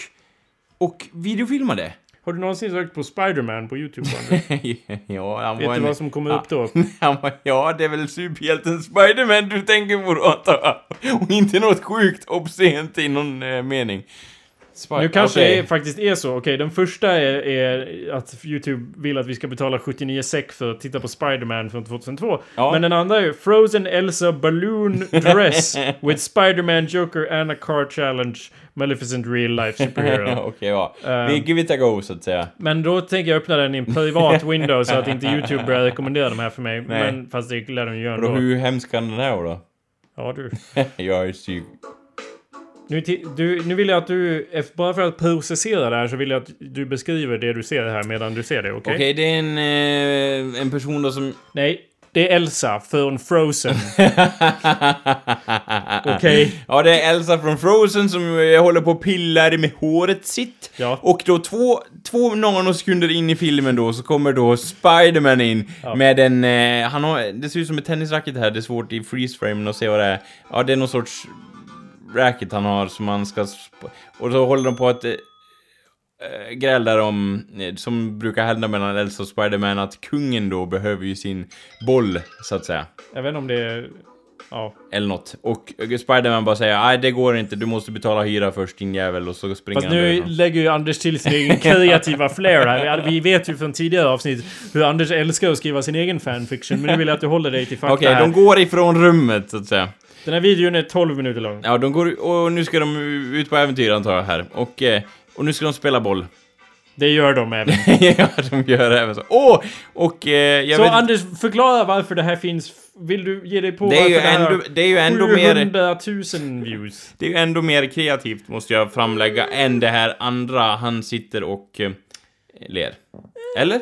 Och videofilma det? Har du någonsin sökt på Spiderman på YouTube? Ja, han Vet var du en... vad som kommer Ja. upp då? Bara, ja, det är väl superhjälten Spiderman du tänker på då. Och inte något sjukt obscent i någon eh, mening. Spi- Nu kanske Okej. det faktiskt är så. Okej, den första är, är att YouTube vill att vi ska betala 79 SEK för att titta på Spider-Man från 2002. Ja. Men den andra är Frozen Elsa Balloon Dress with Spider-Man Joker Anna Car Challenge Maleficent Real Life Superhero. Okej, ja. Ehm. Vi give it a go, så att säga. Men då tänker jag öppna den i en privat window så att inte YouTube börjar rekommendera de här för mig. Nej. Men fast det lär de ju göra ändå. hur hemsk kan den här då? Ja du. jag är psyk... Nu, du. nu vill jag att du, bara för att processera det här så vill jag att du beskriver det du ser här medan du ser det, okej? Okej, det är en, eh, en person då som... Nej, det är Elsa från Frozen. Okej. Ja, det är Elsa från Frozen som eh, håller på och pillar med håret sitt. Ja. Och då två, två nanosekunder in i filmen då så kommer då Spiderman in Ja. med en... Eh, han har... Det ser ut som ett tennisracket här, det är svårt i freeze-framen att se vad det är. Ja, det är någon sorts racket han har som han ska... Och så håller de på att... Eh, gräl där om, eh, som brukar hända mellan Elsa och Spiderman, att kungen då behöver ju sin boll, så att säga. Jag vet inte om det är... Ja. Eller något. Och Spiderman bara säger nej det går inte, du måste betala hyra först din jävel och så springer Fast han nu därifrån. lägger ju Anders till sin egen kreativa flair här. Vi- vet ju från tidigare avsnitt hur Anders älskar att skriva sin egen fanfiction. Men nu vill jag att du håller dig till fakta Okej, här. de går ifrån rummet så att säga. Den här videon är 12 minuter lång. Ja, de går och nu ska de ut på äventyr antar jag här. Och, eh, och nu ska de spela boll. Det gör de även. ja, de gör även så. Åh! Och eh, jag Så vet Anders, förklara varför det här finns. Vill du ge dig på det är, ju varför det ändå, det är ju ändå mer... 700 000 views? Det är ju ändå mer kreativt måste jag framlägga än det här andra han sitter och eh, ler. Eller?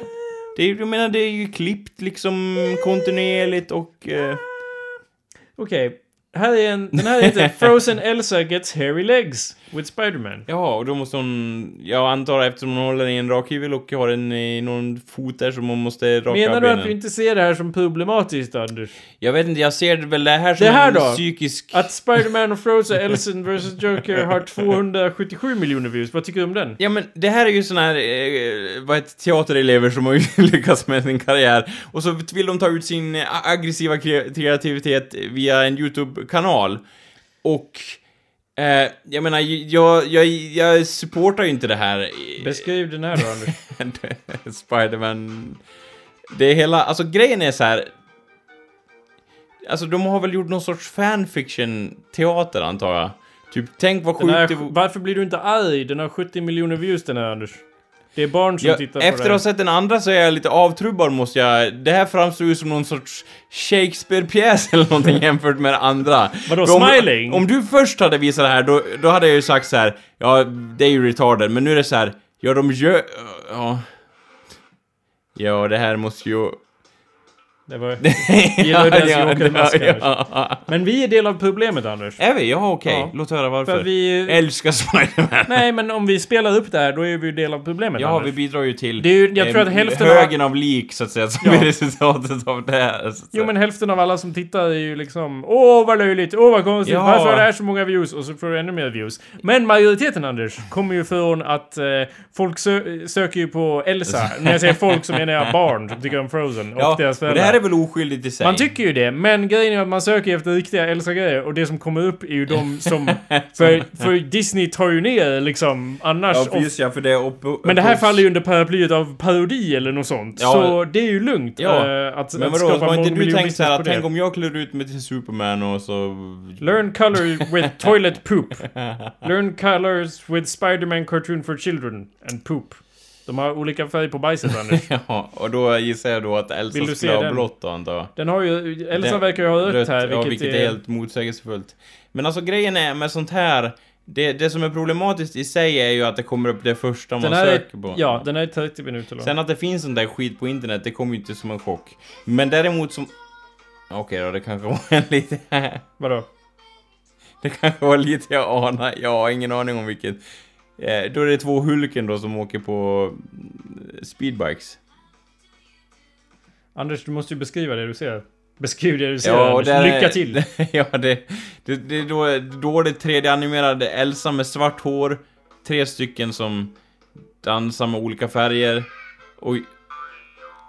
Det är, jag menar, det är ju klippt liksom kontinuerligt och... Eh, Okej. Här är en, den här heter Frozen Elsa Gets Hairy Legs. With Spider-Man. Ja, och då måste hon... Jag antar eftersom hon håller i en rakhyvel och har en i någon fot där som hon måste raka Menar du benen. att du inte ser det här som problematiskt, Anders? Jag vet inte, jag ser väl det här som Det här en då? psykisk... Att Spider-Man och Frozen, Ellison vs Joker har 277 miljoner views. Vad tycker du om den? Ja men det här är ju såna här, eh, vad heter teaterelever som har lyckats med sin karriär och så vill de ta ut sin aggressiva kre- kreativitet via en YouTube-kanal. Och eh, jag menar, jag, jag, jag supportar ju inte det här. Beskriv den här då, Anders. Spiderman... Det är hela, alltså grejen är så här. Alltså de har väl gjort någon sorts fanfiction-teater antar jag. Typ, tänk vad sjukt här, det varför blir du inte arg? Den har 70 miljoner views den här, Anders. Det är barn som Ja, tittar på efter att ha sett den andra så är jag lite avtrubbad måste jag... Det här framstår ju som någon sorts Shakespeare-pjäs eller någonting jämfört med det andra. Vadå, om, smiling? Om du först hade visat det här, då, då hade jag ju sagt så här. ja, det är ju retarded, men nu är det så här. ja de gör... Ja... Ja, det här måste ju... Det var... Gillar deras Joker-mask, Anders? ja. Men vi är del av problemet, Anders. Är vi? Ja, okej. Ja. Låt höra För varför. att vi... Älskar Spiderman. Nej, men om vi spelar upp det här, då är vi ju del av problemet, Ja, vi Anders. bidrar ju till Det är ju- jag tror eh, att hälften av- högen av lik, så att säga, som Ja. är resultatet av det här. Jo men hälften av alla som tittar är ju liksom Åh vad löjligt, åh vad konstigt, Ja. varför har det här så många views? Och så får du ännu mer views. Men majoriteten Anders, kommer ju från att eh, folk sö söker ju på Elsa. När jag säger folk så menar jag barn som tycker om Frozen och Ja, deras föräldrar. Här är väl oskyldigt i sig? Man tycker ju det, men grejen är att man söker efter riktiga Elsa-grejer och det som kommer upp är ju de som... för, för Disney tar ju ner liksom annars... Ja, precis ja, för det är men det här faller ju under paraplyet av parodi eller något sånt. Ja. så det är ju lugnt Ja. eh, att, Men att vadå, skapa har inte du tänkt såhär att tänk om jag klär ut mig till Superman och så... Learn color with toilet poop. Learn colors with Spider-Man cartoon for children and poop. De har olika färg på bajset, Anders. Ja, och då gissar jag då att Elsa skulle ha den? blått då, antar jag. Den har ju... Elsa Den- verkar ju ha rött, här, ja, vilket, vilket är helt motsägelsefullt. Men alltså grejen är med sånt här, det, det som är problematiskt i sig är ju att det kommer upp det första man här är, söker på. ja, den är 30 minuter lång. Sen att det finns sån där skit på internet, det kommer ju inte som en chock. Men däremot som... Okej då, det kanske var en lite... Vadå? Det kanske var lite jag anar. Jag har ingen aning om vilket. Eh, då är det två Hulken då som åker på mm, speedbikes. Anders, du måste ju beskriva det du ser. Beskriv det du ser, och Anders. där är- Lycka till! ja, det, det, det, är då, då är det 3D-animerade Elsa med svart hår. Tre stycken som dansar med olika färger. Och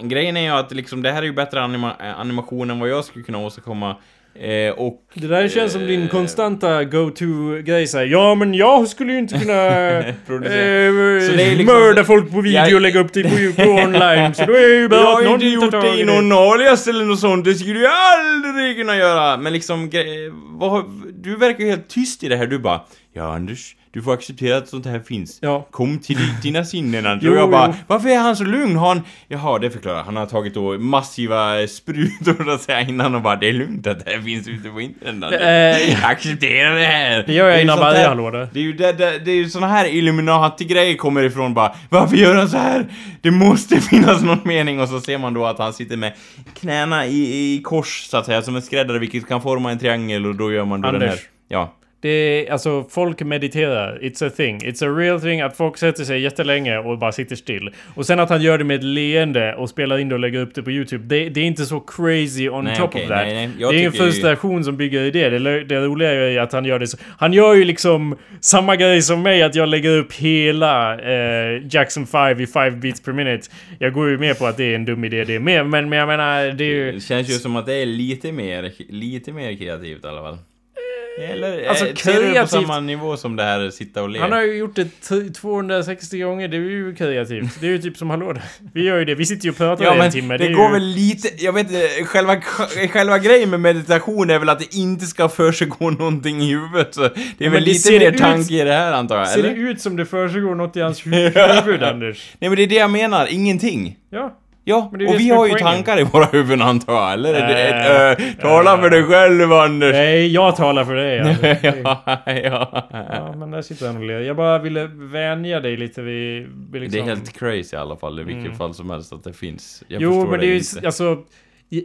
grejen är ju att liksom, det här är ju bättre anima eh, animation än vad jag skulle kunna åstadkomma. Eh, och... Det där känns som din eh, konstanta go-to-grej såhär. Ja, men jag skulle ju inte kunna... eh, liksom- mörda folk på video Jag- och lägga upp det på, på online. Så då är ju bara Jag har inte gjort det i någon alias eller något sånt, det skulle jag aldrig kunna göra! Men liksom, vad, du verkar ju helt tyst i det här, du bara Ja Anders, du får acceptera att sånt här finns. Ja. Kom till di- dina sinnen Anders. Jo, och jag bara, jo. varför är han så lugn? Har han... Jaha, det förklarar. Han har tagit då massiva sprutor så att säga innan och bara, det är lugnt att det här finns ute på internet. Anders. Eh, Acceptera det här! Det gör jag innan varje här- hallå där. det är ju det, det, det är ju såna här Illuminati-grejer kommer ifrån bara Varför gör han så här? Det måste finnas någon mening och så ser man då att han sitter med knäna i, i kors så att säga som en skräddare vilket kan forma en triangel och då gör man då den här Anders. Ja Det är, alltså, folk mediterar. It's a thing. It's a real thing att folk sätter sig jättelänge och bara sitter still. Och sen att han gör det med ett leende och spelar in det och lägger upp det på YouTube. Det, det är inte så crazy on Nej, top okej, of that. nej, nej. Det är en tycker ju- frustration som bygger i det. Det, det roliga är ju att han gör det så. Han gör ju liksom samma grej som mig, att jag lägger upp hela eh, Jackson 5 i 5 beats per minute. Jag går ju med på att det är en dum idé det med, men, men jag menar, det är ju... Det känns ju som att det är lite mer, lite mer kreativt i alla fall Eller Alltså, alltså, ser du det på kreativt- samma nivå som det här sitta och le? Han har ju gjort det t- 260 gånger, det är ju kreativt. Det är ju typ som hallå Vi gör ju det, vi sitter ju och pratar Ja men en timme. det, är går ju... väl lite, jag vet inte, själva, själva grejen med meditation är väl att det inte ska försiggå någonting i huvudet. Så det är men väl det lite mer ut- tanke i det här antar jag, Ser det eller? ut som det försiggår något i hans hu- huvud, Anders? Nej men det är det jag menar, ingenting. Ja. Ja, och vi har ju poängen. tankar i våra huvuden antar jag, eller? Äh, äh, tala för dig själv Anders! Nej, jag talar för dig. Anders. ja, ja. Ja, men där sitter han och ler. Jag bara ville vänja dig lite vid... vid Det liksom... är helt crazy i alla fall, i vilket Mm. fall som helst att det finns. Jag Jo, men det är ju... Alltså...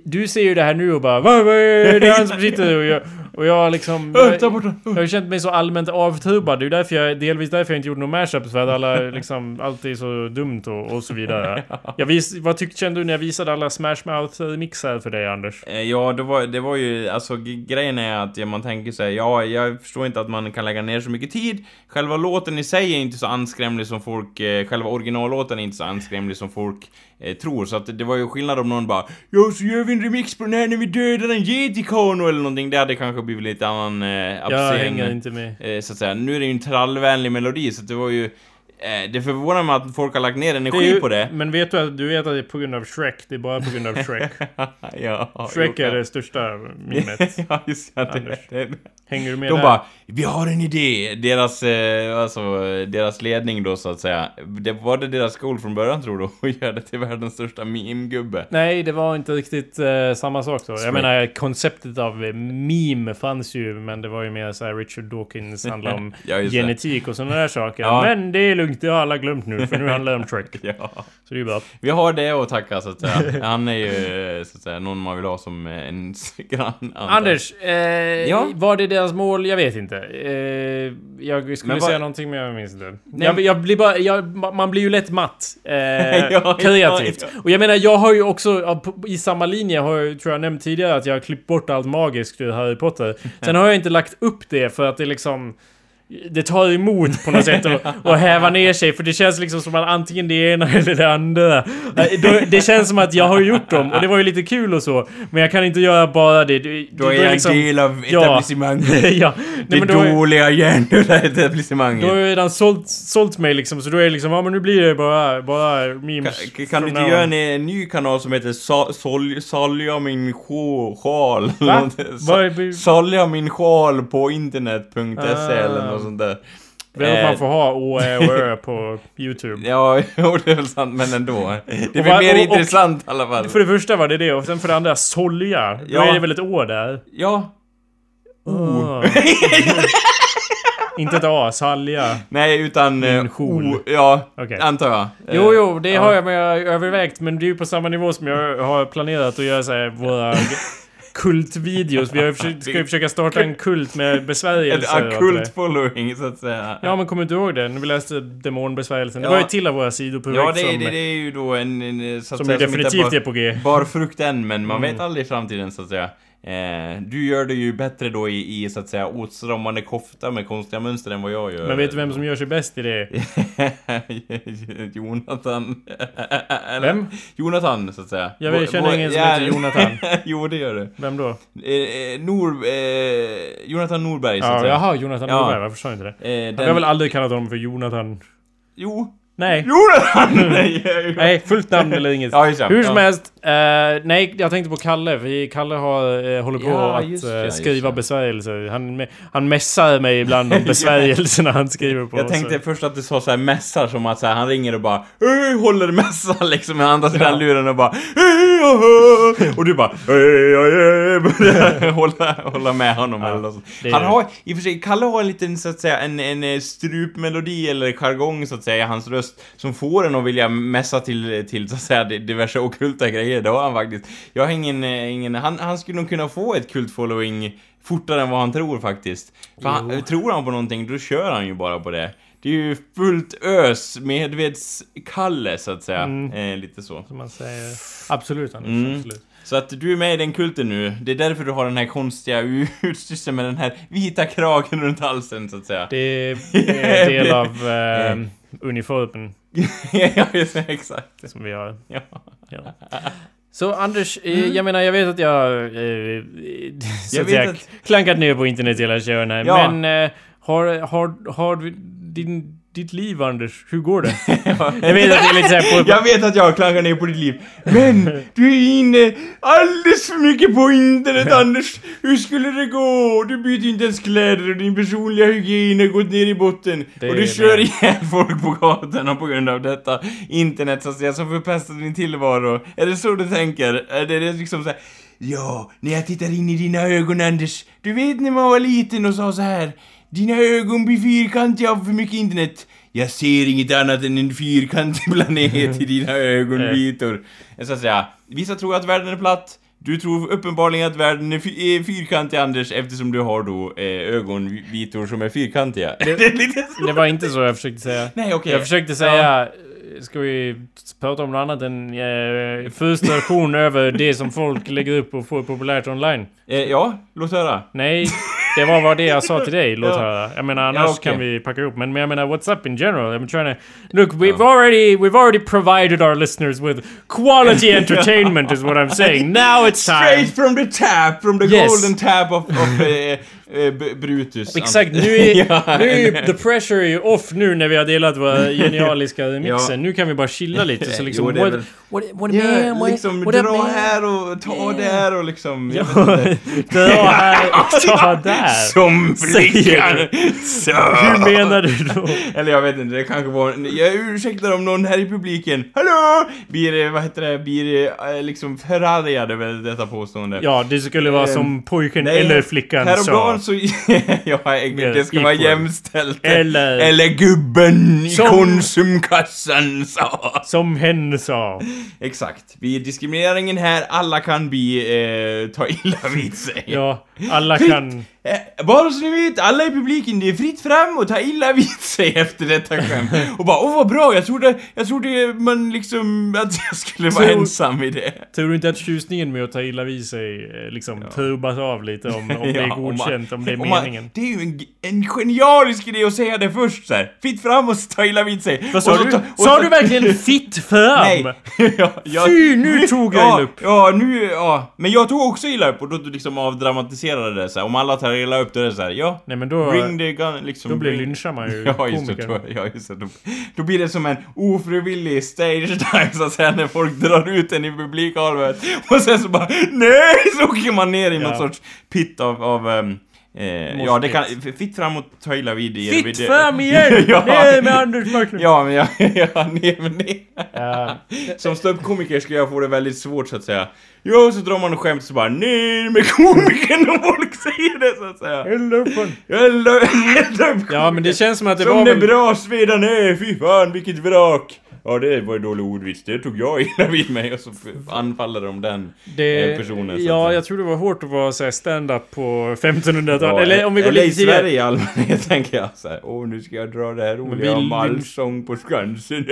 du ser ju det här nu och bara vad, vad är det han som sitter och jag, och jag liksom... Bort den. Jag har känt mig så allmänt avtrubbad. Det är därför jag, delvis därför jag inte gjorde några mashups. För att alla liksom, allt är så dumt och, och så vidare. Jag vis, vad tyckte, kände du när jag visade alla Smash Mouth-mixar för dig Anders? Eh, Ja, det var, det var ju, alltså grejen är att man tänker sig, ja, jag förstår inte att man kan lägga ner så mycket tid. Själva låten i sig är inte så anskrämlig som folk, eh, själva originallåten är inte så anskrämlig som folk eh, tror. Så att det var ju skillnad om någon bara, ja så gör vi en remix på den här när vi dödar en Jedikano eller någonting. Det hade kanske blivit lite annan eh, Jag hänger inte med. eh, så att säga. Nu är det ju en trallvänlig melodi, så att det var ju, det förvånar mig att folk har lagt ner energi ju, på det. Men vet du att du vet att det är på grund av Shrek? Det är bara på grund av Shrek. ja, Shrek jo, är det största mimet. ja, just det. Anders. det, det. Hänger du med De där? bara, vi har en idé! Deras, eh, alltså, deras ledning då så att säga. Det var det deras goal från början tror du? Att göra det till världens största meme-gubbe? Nej, det var inte riktigt eh, samma sak då. Jag Shrek. menar, konceptet av eh, meme fanns ju, men det var ju mer så här Richard Dawkins handlar om Ja, genetik och sådana där saker. Ja. Men det är lugnt, det har alla glömt nu, för nu handlar det om Shrek. Ja. Så det är bra. Vi har det att tacka så att säga. Han är ju så att säga någon man vill ha som en grann. Anders, eh, Ja? var det deras mål? Jag vet inte. Eh, jag skulle Men vad- säga någonting men jag minns inte. Nej, Jag, jag blir bara, jag, man blir ju lätt matt. Eh, Ja, kreativt. ja. Och jag menar, jag har ju också, i samma linje har jag, tror jag nämnt tidigare, att jag har klippt bort allt magiskt ur Harry Potter. Sen har jag inte lagt upp det för att det liksom... Det tar emot på något sätt och häva ner sig för det känns liksom som att antingen det ena eller det andra. Då- Det känns som att jag har gjort dem och det var ju lite kul och så. Men jag kan inte göra bara det. Det- Då det- är jag liksom- en del av Ja. etablissemanget. ja. Det Nej, då, är- dåliga då etablissemanget. har jag redan sålt, sålt mig liksom, så då är det liksom, ja men nu blir det bara, bara memes. Kan, kan du inte göra en, en ny kanal som heter Sol- Salja min sjal? Va? Salja min sjal på internet.se Ah. eller något sånt där. Det är att Eh, man får ha å, ä och ö på YouTube. Ja, jo, det är väl sant, men ändå. Det Och blir va- mer och- och- intressant i alla fall. För det första var det det, och sen för det andra, solja. Då Ja. är det väl ett å där? Ja. Oh. Inte ett A, salja. Nej, utan... Min eh, joul. o, ja, Okej. antar jag. Jo, jo, det ja. har jag, men jag har övervägt. Men det är ju på samma nivå som jag har planerat att göra så här, våra kultvideos. Vi har försökt, ska ju försöka starta en kult med En besvärjelser. det akult following, så att säga. Ja, men kommer du ihåg det? När vi läste demonbesvärjelsen. Det Ja. var ju till av våra sidor på Ja, det, som, det, det är ju då en... en så att som säga, definitivt bara- är på G. Bar frukt än, men man Mm. vet aldrig i framtiden så att säga. Eh, du gör det ju bättre då i, i så att säga åtstramande kofta med konstiga mönster än vad jag gör. Men vet du vem som gör sig bäst i det? Jonathan. Vem? Jonathan, så att säga. Jag vet- känner ingen som heter Jonathan. jo, det gör det. Vem då? Eh, eh, Nor... Eh, Jonathan Norberg, så att Ja, säga. jaha, Jonathan Ja. Norberg. Varför sa jag inte det? Eh, Vi har väl aldrig kallat honom för Jonathan? Jo. Nej. Jonathan! Nej, Nej, fullt namn eller inget. Ja, just. Hur som Ja. helst, eh, nej, jag tänkte på Kalle. För Kalle har, eh, håller på Ja, att just eh, det, skriva det. besvärjelser. Han, han messar mig ibland om besvärjelserna han skriver på. Jag tänkte så. först att du sa såhär mässar som att så här, han ringer och bara "Hej, håller mässa liksom med andra sidan Ja. luren och bara och du bara "Hej, ja, ja", hålla, hålla med honom Ja, eller något sånt. Han har, i och för sig, Kalle har en liten så att säga en, en eh, strupmelodi eller jargong så att säga i hans röst som får en att vilja mässa till, till så att säga diverse ockulta grejer, det har han faktiskt. Jag har ingen, eh, ingen han, han skulle nog kunna få ett kult-following fortare än vad han tror faktiskt. För han, tror han på någonting, då kör han ju bara på det. Det är ju fullt ös, medveds-Kalle så att säga. Mm. Eh, lite så. Som man säger. Absolut, Anders. Mm. Absolut. Så att du är med i den kulten nu. Det är därför du har den här konstiga utstyrseln med den här vita kragen runt halsen så att säga. Det är en del av eh, uniformen ja, just det, exakt. som vi har. Ja. Ja. Så Anders, eh, jag menar jag vet att jag... Eh, så Jag att vet säga, att- klankat ner på internet hela här. Ja. Men eh, har, har, har du din, ditt liv Anders, hur går det? jag vet att det är lite såhär på... Jag vet att jag klagar ner på ditt liv, men du är inne alldeles för mycket på internet Anders! Hur skulle det gå? Du byter inte ens kläder och din personliga hygien har gått ner i botten. Det och du kör det. ihjäl folk på gatorna på grund av detta internet så att säga, som förpestar din tillvaro. Är det så du tänker? Är det det liksom såhär Ja, när jag tittar in i dina ögon Anders. Du vet när man var liten och sa så här. Dina ögon blir fyrkantiga av för mycket internet. Jag ser inget annat än en fyrkantig planet i dina ögonvitor. Så att säga, vissa tror att världen är platt, Du tror uppenbarligen att världen är, är fyrkantig Anders eftersom du har då eh, ögonvitor som är fyrkantiga. Det, är. Det var inte så jag försökte säga. Nej okej. Jag försökte säga... Ska vi prata om något annat än eh, frustration över det som folk lägger upp och får populärt online? Eh, ja, låt höra. Nej, det var bara det jag sa till dig, låt höra. Jag menar annars Ja, okej. kan vi packa ihop. Men, men jag menar, what's up in general? I'm trying to... Look, we've already, we've already provided our listeners with quality entertainment is what I'm saying. Now it's time! Straight from the tap, from the Yes. golden tap of, of eh, eh, Brutus. Exakt, nu är, Ja, nu är the pressure är off nu när vi har delat våra genialiska remixer. Ja. Nu kan vi bara chilla lite så liksom... Jo, what, väl- what, what, Ja, man, what, liksom what dra här och ta där och liksom... Ja, dra här och ta där. Som flickan! Så. Hur menar du då? Eller jag vet inte, det kanske var... Jag ursäktar om någon här i publiken, hallå! Blir, eh, vad heter det, blir eh, liksom förargad över detta påstående. Ja, det skulle vara som pojken Nej, eller flickan sa. Häromdagen så... ja, det ska vara equal. jämställt. Eller- Eller gubben i Som- konsumkassan sa. Som hen sa. Exakt. Vi diskrimineringen här, alla kan bli, eh, ta illa vid sig. Ja, alla kan... Eh, bara så ni vet, alla i publiken, det är fritt fram och ta illa vid sig efter detta skämt. Och bara, åh vad bra, jag trodde, jag trodde man liksom, att jag skulle vara Tror- ensam i det. Tror du inte att tjusningen med att ta illa vid sig eh, liksom turbas av lite om, om det är Ja, om man- godkänt, om det är om man- meningen? det är ju en, en genialisk idé att säga det först så här. Fritt fram och ta illa vid sig. Vad sa du? ta- Sa så- du verkligen fitt fram? Nej. ja, jag, Fy, nu tog jag ja, illa upp. Ja, nu, ja. Men jag tog också illa upp och då liksom avdramatiserade det så här. Om alla tar illa upp då är det så här, ja. Nej men då... Bring the gun, liksom. Då blir lynchar man ju Ja, just det. Då, ja, just det. Då, då blir det som en ofrivillig stage dive så att säga, när folk drar ut en i publikhalvet. Och sen så bara NEJ! Så åker man ner i någon Ja. sorts pit av... av ehm, eh, ja, det kan... Fitt fram och ta illa vid er. vid Fitt det. fram igen! ja. Ner med Anders Backlund! Ja, men jag... Ja, ner med det. Som ståuppkomiker skulle jag få det väldigt svårt så att säga. Ja, så drar man och skämt så bara ner med komikern och folk säger det så att säga. Elda upp honom. Elda, upp Ja men det känns som att det Som var det väl... bras redan är, fy fan vilket vrak! Ja det var en dålig ordvits, det tog jag illa vid mig och så anfaller de den Det, eh, personen. ja, jag tror det var hårt att vara såhär stand-up på 1500-talet. Ja, eller om vi går eller lite i. Sverige i allmänhet tänker jag såhär, åh nu ska jag dra det här roliga vill- om allsång på Skansen.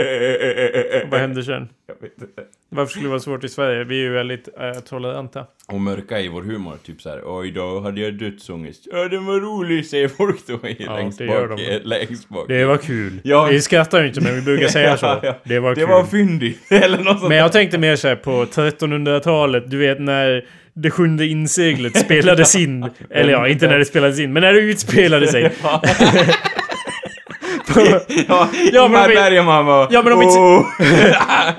Vad hände sen? Jag vet inte. Varför skulle det vara svårt i Sverige? Vi är ju väldigt äh, toleranta. Och mörka i vår humor, typ såhär, oj då hade jag dödsångest. Ja den var rolig, säger folk då i Ja, längst det gör bak. de. eh, Längst bak. Det var kul. Ja. Vi skrattar ju inte men vi brukar säga så. Ja, ja. Det var Det kul. var fyndigt, eller något sånt men jag tänkte mer såhär på 1300-talet, du vet när det sjunde inseglet spelades in. Eller ja, inte när det spelades in, men när det utspelade sig. Ja, Ja, ja men vi- Bergman var... Ja, men om vi- "Åh."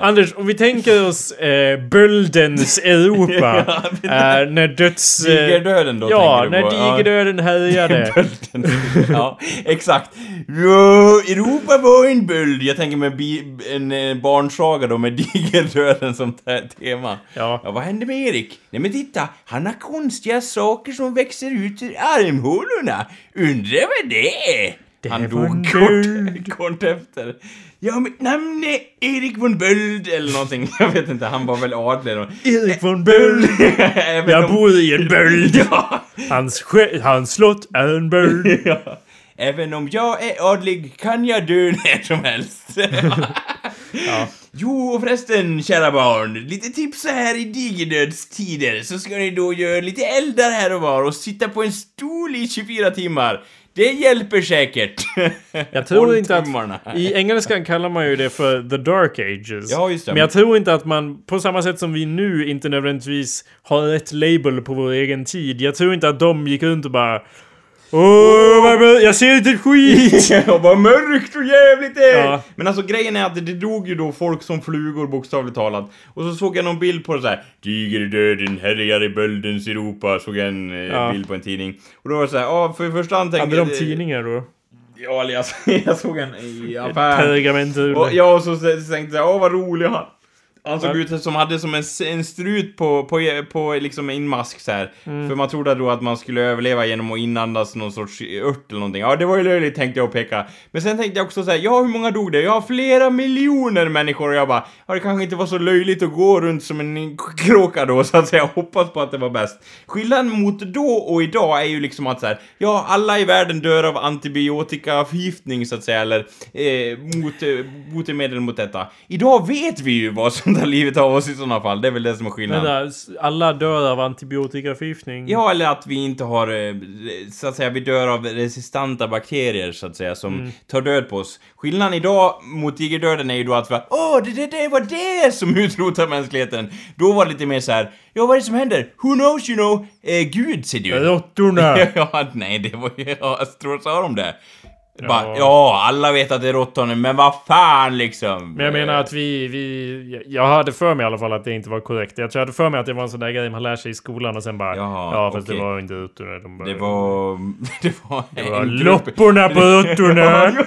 Anders, om vi tänker oss eh, böldens Europa. eh, när döds... Eh, Digerdöden då ja, tänker du när på? Ja. digerdöden härjade. Bölden. ja, exakt. Ja, Europa var en böld. Jag tänker med bi- en eh, barnsaga då med digerdöden som te- tema. Ja. ja, vad hände med Erik? Nej men titta, han har konstiga saker som växer ut ur armhålorna. Undrar vad det är? Det han dog kort, kort efter. Ja, mitt namn är Erik von Böld eller någonting. Jag vet inte, han var väl adlig då. Erik von Böld. Jag om- bor i en böld. Ja. Hans, hans slott är en böld. Ja. Även om jag är adlig kan jag dö när som helst. Ja. Jo, och förresten, kära barn. Lite tips så här i digerdödstider så ska ni då göra lite eldar här och var och sitta på en stol i 24 timmar. Det hjälper säkert. Jag tror inte att... I engelskan kallar man ju det för the dark ages. Ja, just det. Men jag tror inte att man, på samma sätt som vi nu inte nödvändigtvis har ett label på vår egen tid. Jag tror inte att de gick runt och bara... Åh, bra, jag ser inte ett skit! och vad mörkt och jävligt det! Ja. Men alltså grejen är att det, dog ju då folk som flugor bokstavligt talat. Och så såg jag någon bild på det så här. Digerdöden härjar i böldens Europa. Såg jag en eh, Ja. bild på en tidning. Och då var det så här, ja för i första hand tänkte Hade de tidningar då? Ja, eller jag, jag såg en i affär. Pergamentrulle. Och, ja, och så, så tänkte jag, åh vad rolig han. Han såg ut som hade som en, en strut på, på, på liksom en mask så här. Mm. För man trodde då att man skulle överleva genom att inandas någon sorts ört eller någonting. Ja, det var ju löjligt tänkte jag och peka. Men sen tänkte jag också så här, ja hur många dog det? Ja, flera miljoner människor och jag bara, ja det kanske inte var så löjligt att gå runt som en kråka då så att säga. Hoppas på att det var bäst. Skillnaden mot då och idag är ju liksom att så här, ja alla i världen dör av antibiotikaförgiftning så att säga, eller eh, mot, eh, botemedel mot detta. Idag vet vi ju vad som tar livet av oss i sådana fall, det är väl det som är skillnaden. S- alla dör av antibiotikaförgiftning. Ja, eller att vi inte har, eh, så att säga, vi dör av resistenta bakterier så att säga, som tar död på oss. Skillnaden idag mot digerdöden är ju då att vi åh, det, det, det var det som utrotar mänskligheten. Då var det lite mer så här, ja vad är det som händer? Who knows you know? Eh, Gud ser du. Råttorna! ja, nej, det var ju, ja, jag tror sa de det. Bara, Ja. ja, alla vet att det är råttorna, men vad fan liksom. Men jag menar att vi, vi... Jag hade för mig i alla fall att det inte var korrekt. Jag tror jag hade för mig att det var en sån där grej man lär sig i skolan och sen bara... Jaha, ja, fast okej. det var inte råttorna. De bara, Det var... Det var, Det var lopporna på råttorna!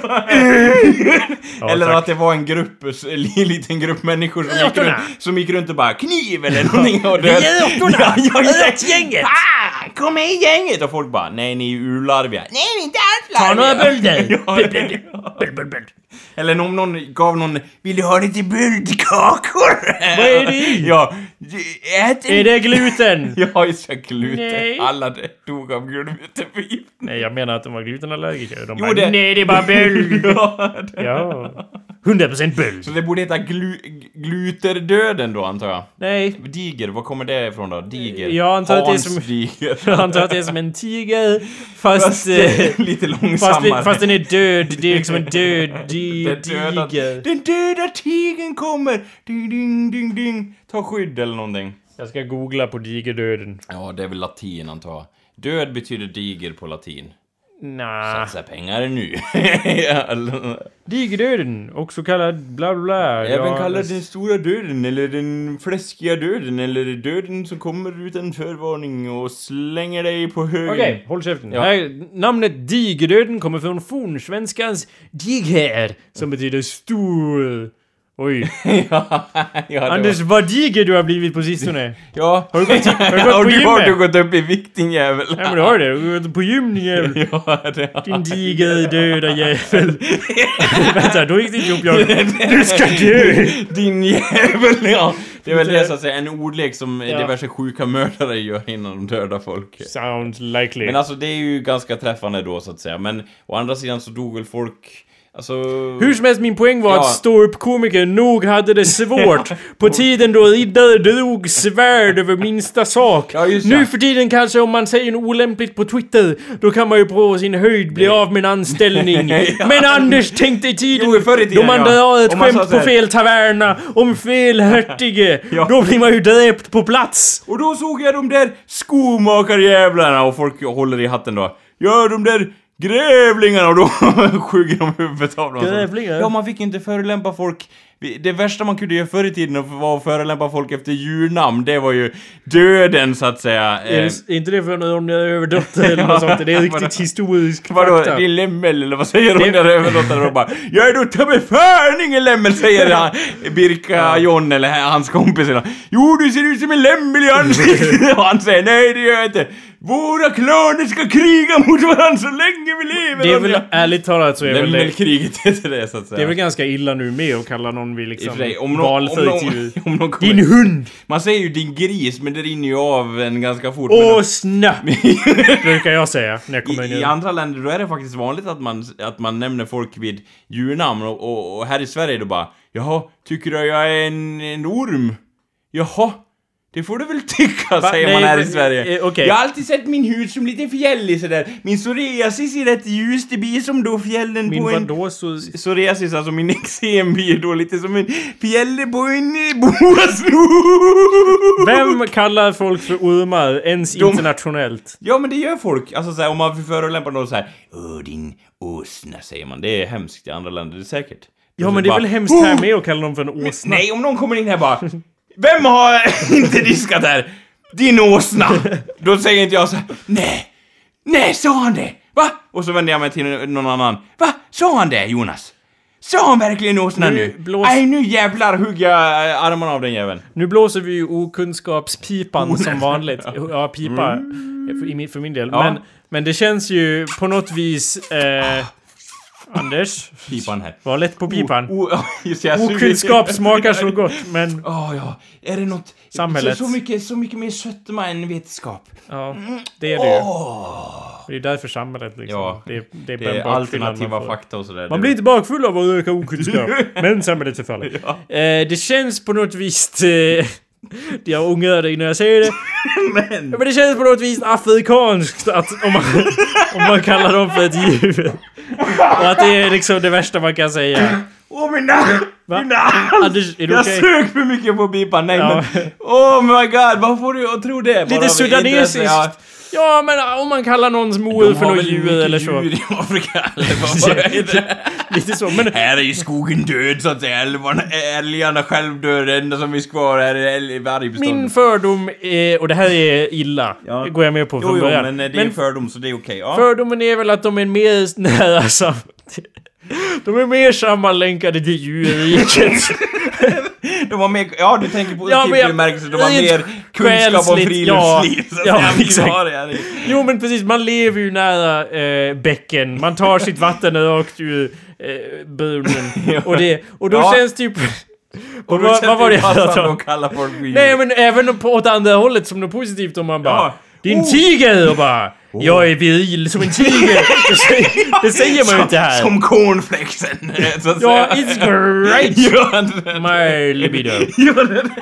Ja, eller tack. att det var en grupp, en liten grupp människor som gick, runt, som gick runt och bara kniv eller någonting och Vi är råttorna! Ja, ja, ja. Råttgänget! Ah, kom med i gänget! Och folk bara, nej ni är urlarviga. Nej, vi är inte alls Ta några bölder! Ja, Böld, Eller om någon gav någon, vill du ha lite buldkakor? Vad är det i? Ja, ät en... Är det gluten? Ja, just det, gluten. Nej. Alla dog av glutenförgiftning. Nej, jag menar att de var glutenallergiker. De Jo, bara, det- nej det är bara böld! Ja, det- Ja. 100% böld. Så det borde heta glu gluterdöden då antar jag? Nej. Diger, var kommer det ifrån då? Diger? Jag antar att det är Hans som- Diger. Jag antar att det är som en tiger, fast... Fast eh, lite Fast, långsammare. det, fast den är död, det är liksom en död di, Den döda, diger. den döda tigern kommer! Ding, ding, ding, ding. Ta skydd eller någonting. Jag ska googla på digerdöden. Ja, det är väl latin antar jag. Död betyder diger på latin. Nah. Satsa pengar nu. Digerdöden, också kallad bla bla. Även Ja, kallad den stora döden, eller den fläskiga döden, eller döden som kommer utan förvarning och slänger dig på högen. Okej, håll käften. Ja. Här, namnet digerdöden kommer från fornsvenskans diger, som betyder stor. Oj. ja, ja, Anders, var... vad diger du har blivit på sistone. Ja. Har du gått, har du gått och på du har du gymmet? gått upp i vikt din jävel. Ja men du har det. Du har gått på gym din jävel. ja, det har Din diger döda jävel. Vänta, då gick det inte ihop jag. Du ska dö! Din jävel, ja. Det är väl det så att säga, en ordlek som Ja. diverse sjuka mördare gör innan de dödar folk. Sounds likely. Men alltså det är ju ganska träffande då så att säga, men å andra sidan så dog väl folk, alltså... Hur som helst, min poäng var Ja. att ståuppkomiker nog hade det svårt på tiden då riddare drog svärd över minsta sak. Ja, nu för tiden kanske om man säger något olämpligt på Twitter, då kan man ju på sin höjd bli av med en anställning. Ja. Men Anders, tänk dig tiden, Jo, i tiden, då man drar ett skämt på fel taverna om fel hertige. Då blir man ju dräpt på plats. Och då såg jag de där skomakarjävlarna och folk håller i hatten då. Ja, de där grävlingarna och då skjuter de huvudet av dem. Grävlingar? Ja, man fick inte förolämpa folk. Det värsta man kunde göra förr i tiden var att förolämpa folk efter djurnamn. Det var ju döden så att säga. Är, Eh, det- är inte det för någon överdotter eller något sånt? Det är riktigt historisk Vadå, fakta. din lämmel eller vad säger hon där överlåtaren och bara Jag är då ta mig fan ingen lämmel säger han Birka John eller hans kompis eller Jo du ser ut som en lämmel i ansiktet och han säger nej det gör jag inte Våra klaner ska kriga mot varandra så länge vi lever Det är väl, Ronja." ärligt talat så är väl det... Lämmelkriget heter det så att säga Det är väl ganska illa nu med att kalla någon vid I liksom sig, om någon, valfri om till... någon, om någon kommer, Din hund! Man säger ju din gris men det rinner ju av en ganska fort Åh snap! Brukar jag säga när jag kommer I, I in. andra länder då är det faktiskt vanligt att man, att man nämner folk vid djurnamn och, och, och här i Sverige då bara Jaha, tycker du jag är en, en orm? Jaha, det får du väl tycka, Va? säger Nej, man här i men, Sverige. eh, okej. Jag har alltid sett min hud som lite fjällig sådär. Min psoriasis är rätt ljus, det blir som då fjällen Min på en... vadå så... Psoriasis, alltså min eksem blir då lite som en fjälle på en eh. Vem kallar folk för ormar ens De- internationellt? Ja men det gör folk, alltså såhär om man förolämpar någon såhär Åh din åsna säger man, det är hemskt i andra länder, det är säkert. Ja men det är bara, väl hemskt här med att kalla dem för en åsna? Nej, om någon kommer in här bara Vem har inte diskat här? Din åsna! Då säger inte jag så här, nej, nej, sa han det? Va? Och så vänder jag mig till någon annan. Va? Sa han det, Jonas? Sa han verkligen åsna Nu nu? blås- Nej, nu jävlar hugger jag äh, armarna av den jäveln. Nu blåser vi ju okunskapspipan som vanligt. Ja, pipa. För, i min, för min del. Ja. Men, men det känns ju på något vis... Eh, Anders, Pipan här. var lätt på pipan. O, o, just jag suger- Okunskap smakar så gott, men... Åh ja, är det något... Samhället. Så, så, mycket, så mycket mer sötma än vetenskap. Ja, det är det ju. Det är därför samhället liksom. Ja, det, är- det är Det är alternativa fakta och sådär. Man blir inte bakfull av att öka okunskap. men samhället förfaller. Eh, det känns på något vis... Eh, jag ångrar dig när jag säger det. Men... Men det känns på något vis afrikanskt att om man, om man kallar dem för ett djur. Och att det är liksom det värsta man kan säga. Åh min nagel! Va? Min nagel! Anders, är du Jag sög för mycket på pipan, nej Ja. men... Oh my god, vad får du att tro det? Lite sudanesiskt. Ja. Men om man kallar någons De mor för något djur eller så. djur i Afrika, eller vad är det? Lite så, men... Här är ju skogen död så att säga, älvarna, älgarna själv dör, det enda som finns kvar här är vargbeståndet. Min fördom är, och det här är illa, Ja. går jag med på från Jo, jo, början. men eh, det är en fördom så det är okej. Ja. fördomen är väl att de är mer nära sam... De är mer sammanlänkade till djurriket. De var mer, ja du tänker på Ja, jag- bemärkelse, de har mer kunskap om friluftsliv. ja. Ja, exakt. har. Jo men precis, man lever ju nära eh, bäcken. Man tar sitt vatten rakt ur eh, brunnen. Och, det, och då Ja. känns ju... Och Och då vad, vad var det jag pratade om? kalla folk. Nej men även på åt andra hållet som något positivt om man bara... Ja. Din Oh. tiger! Bara... Jag är viril som en tiger! Det säger, man ju inte här. Som cornflakesen, Ja, it's great! My libido.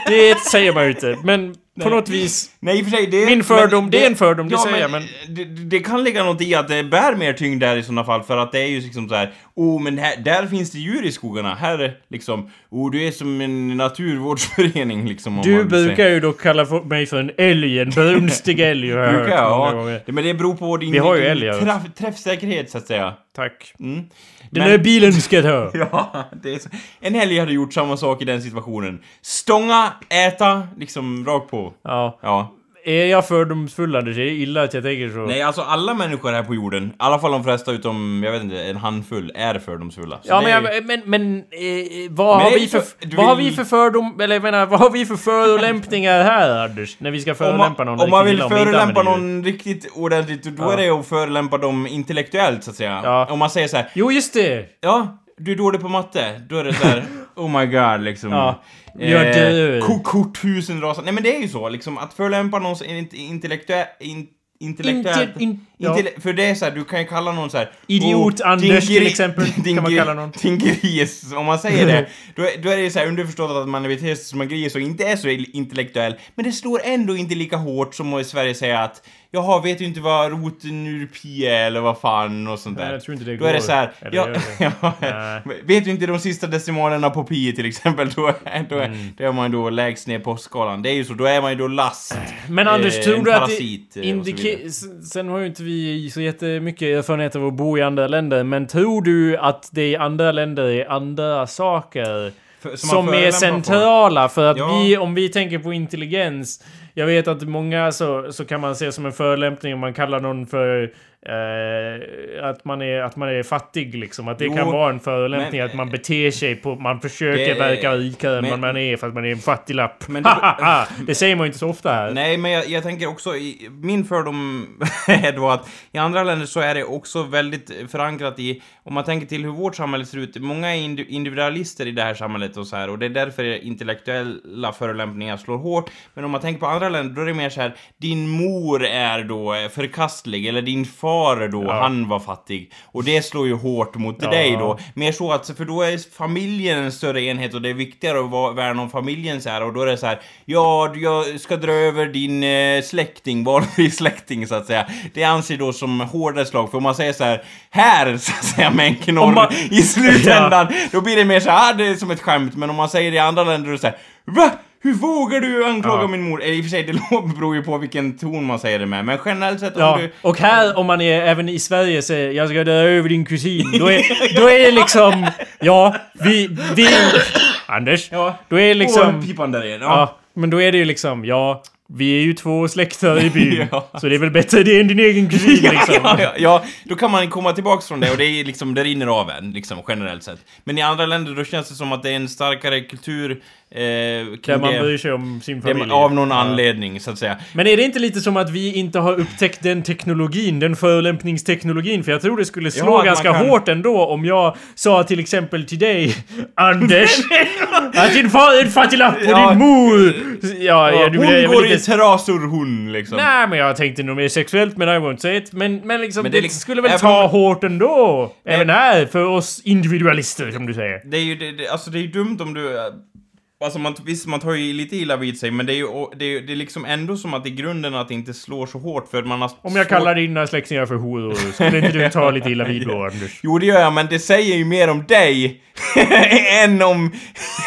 Det säger man ju inte. Men på något vis... Nej, i och för sig, det... Min fördom, men det är en fördom, det säger jag, men- Det, det kan ligga något i att det bär mer tyngd där i sådana fall, för att det är ju liksom så här. Oh, men här, där finns det djur i skogarna. Här är liksom... Oh, du är som en naturvårdsförening liksom. om Du säga. brukar ju dock kalla för- mig för en älg, en brunstig älg har jag Brukar hört ja. gånger. Det- Men det beror på din, Vi har ju din älgar. träff, träffsäkerhet, så att säga. Tack. Mm. Den där bilen ska jag ta. Ja, det är så. En älg hade gjort samma sak i den situationen. Stånga, äta, liksom rakt på. Ja. Ja. Är jag fördomsfull Anders? Är det illa att jag tänker så? Nej, alltså alla människor här på jorden, i alla fall de flesta utom, jag vet inte, en handfull, är fördomsfulla. Så Ja men, är- men, men eh, vad, Men har vi för, du vad har vill- vi för fördom, eller jag menar, vad har vi för förolämpningar här Anders? När vi ska förolämpa någon om man vill förolämpa någon riktigt ordentligt, då Ja. är det att förolämpa dem intellektuellt, så att säga. Ja. Om man säger så här, Jo just det! ja, du är dålig på matte, då är det så här, oh my god, liksom. Ja. Jag dör. ko- Korthusen rasar. Nej men det är ju så, liksom, att förolämpa någons in- intellektuellt... In, intellektuellt... Inte- in- ja. För det är så här, du kan ju kalla någon så här. Idiot "Oh, Anders, din till exempel, din kan man kalla någon. Din gris, om man säger det. Då, är- då är det ju så här underförstått att man beter sig som en gris och inte är så intellektuell. Men det slår ändå inte lika hårt som att i Sverige säga att Jaha, vet du inte vad roten ur pi är eller vad fan och sånt där. Nej, jag tror inte det Då är det går. så här, Eller ja, Vet du inte de sista decimalerna på pi till exempel, då är, då är, Mm. då är man då lägst ner på skalan. Det är ju så, då är man ju då last. Men Anders, Eh, tror en du att det eh, indikerar... Sen har ju inte vi så jättemycket erfarenhet av att bo i andra länder, men tror du att det i andra länder är andra saker För- man som är centrala? För att Ja. vi, om vi tänker på intelligens, jag vet att många så, så kan man se som en förolämpning om man kallar någon för eh, att, man är, att man är fattig liksom. Att det Jo, kan vara en förolämpning men- att man beter sig på, man försöker Det- verka rikare än vad man är för att man är en fattiglapp. Men det- det säger man ju inte så ofta här. Nej, men jag, jag tänker också, i, min fördom är då att i andra länder så är det också väldigt förankrat i, om man tänker till hur vårt samhälle ser ut, många är indi- individualister i det här samhället och så här, och det är därför intellektuella förolämpningar slår hårt. Men om man tänker på andra länder, då är det mer så här, din mor är då förkastlig, eller din far då, Ja. han var fattig. Och det slår ju hårt mot Ja. dig då. Mer så att, för då är familjen en större enhet och det är viktigare att värna om familjen så här och då är det så här, ja, jag ska dra över din eh, släkting, valfri släkting så att säga. Det anser då som hårdare slag, för om man säger så här, här så att säga med Om man- i slutändan, då blir det mer så här, ah, det är som ett skämt, men om man säger det i andra länder då är det så här, va? Hur vågar du anklaga Ja. min mor? Eller i och för sig, det beror ju på vilken ton man säger det med, men generellt sett om Ja, du... och här om man är även i Sverige säger jag ska dra över din kusin. Då är, då är det liksom, ja, vi, vi... Anders? Ja. Då är det liksom... Åh, pipan där igen. Ja. Ja, men då är det ju liksom, ja, Vi är ju två släkter i byn. Ja. Så det är väl bättre det än din egen kusin liksom. ja, ja, ja, då kan man komma tillbaks från det och det är liksom, det rinner av en, liksom generellt sett. Men i andra länder då känns det som att det är en starkare kultur eh, Där kring man det, bryr sig om sin det familj. av någon Ja. anledning, så att säga. Men är det inte lite som att vi inte har upptäckt den teknologin, den förolämpningsteknologin? För jag tror det skulle slå Ja, ganska kan- hårt ändå om jag sa till exempel till dig, Anders, att din far är en fattiglapp och Ja. din mor... Ja, ja, du hon jag vill går i inte- terrasor hon, liksom. Nej, men jag tänkte nog mer sexuellt, men I won't say it. Men, men liksom, Men det, det liksom- skulle väl ta om- hårt ändå. Även här, för oss individualister, som du säger. Det är ju, det, det, alltså det är ju dumt om du... Alltså man, visst, man tar ju lite illa vid sig, men det är ju det är, det är liksom ändå som att i grunden att det inte slår så hårt för man har... Om jag kallar dina släktingar för horor, skulle inte du ta lite illa vid då, Anders? Jo, det gör jag, men det säger ju mer om dig än om...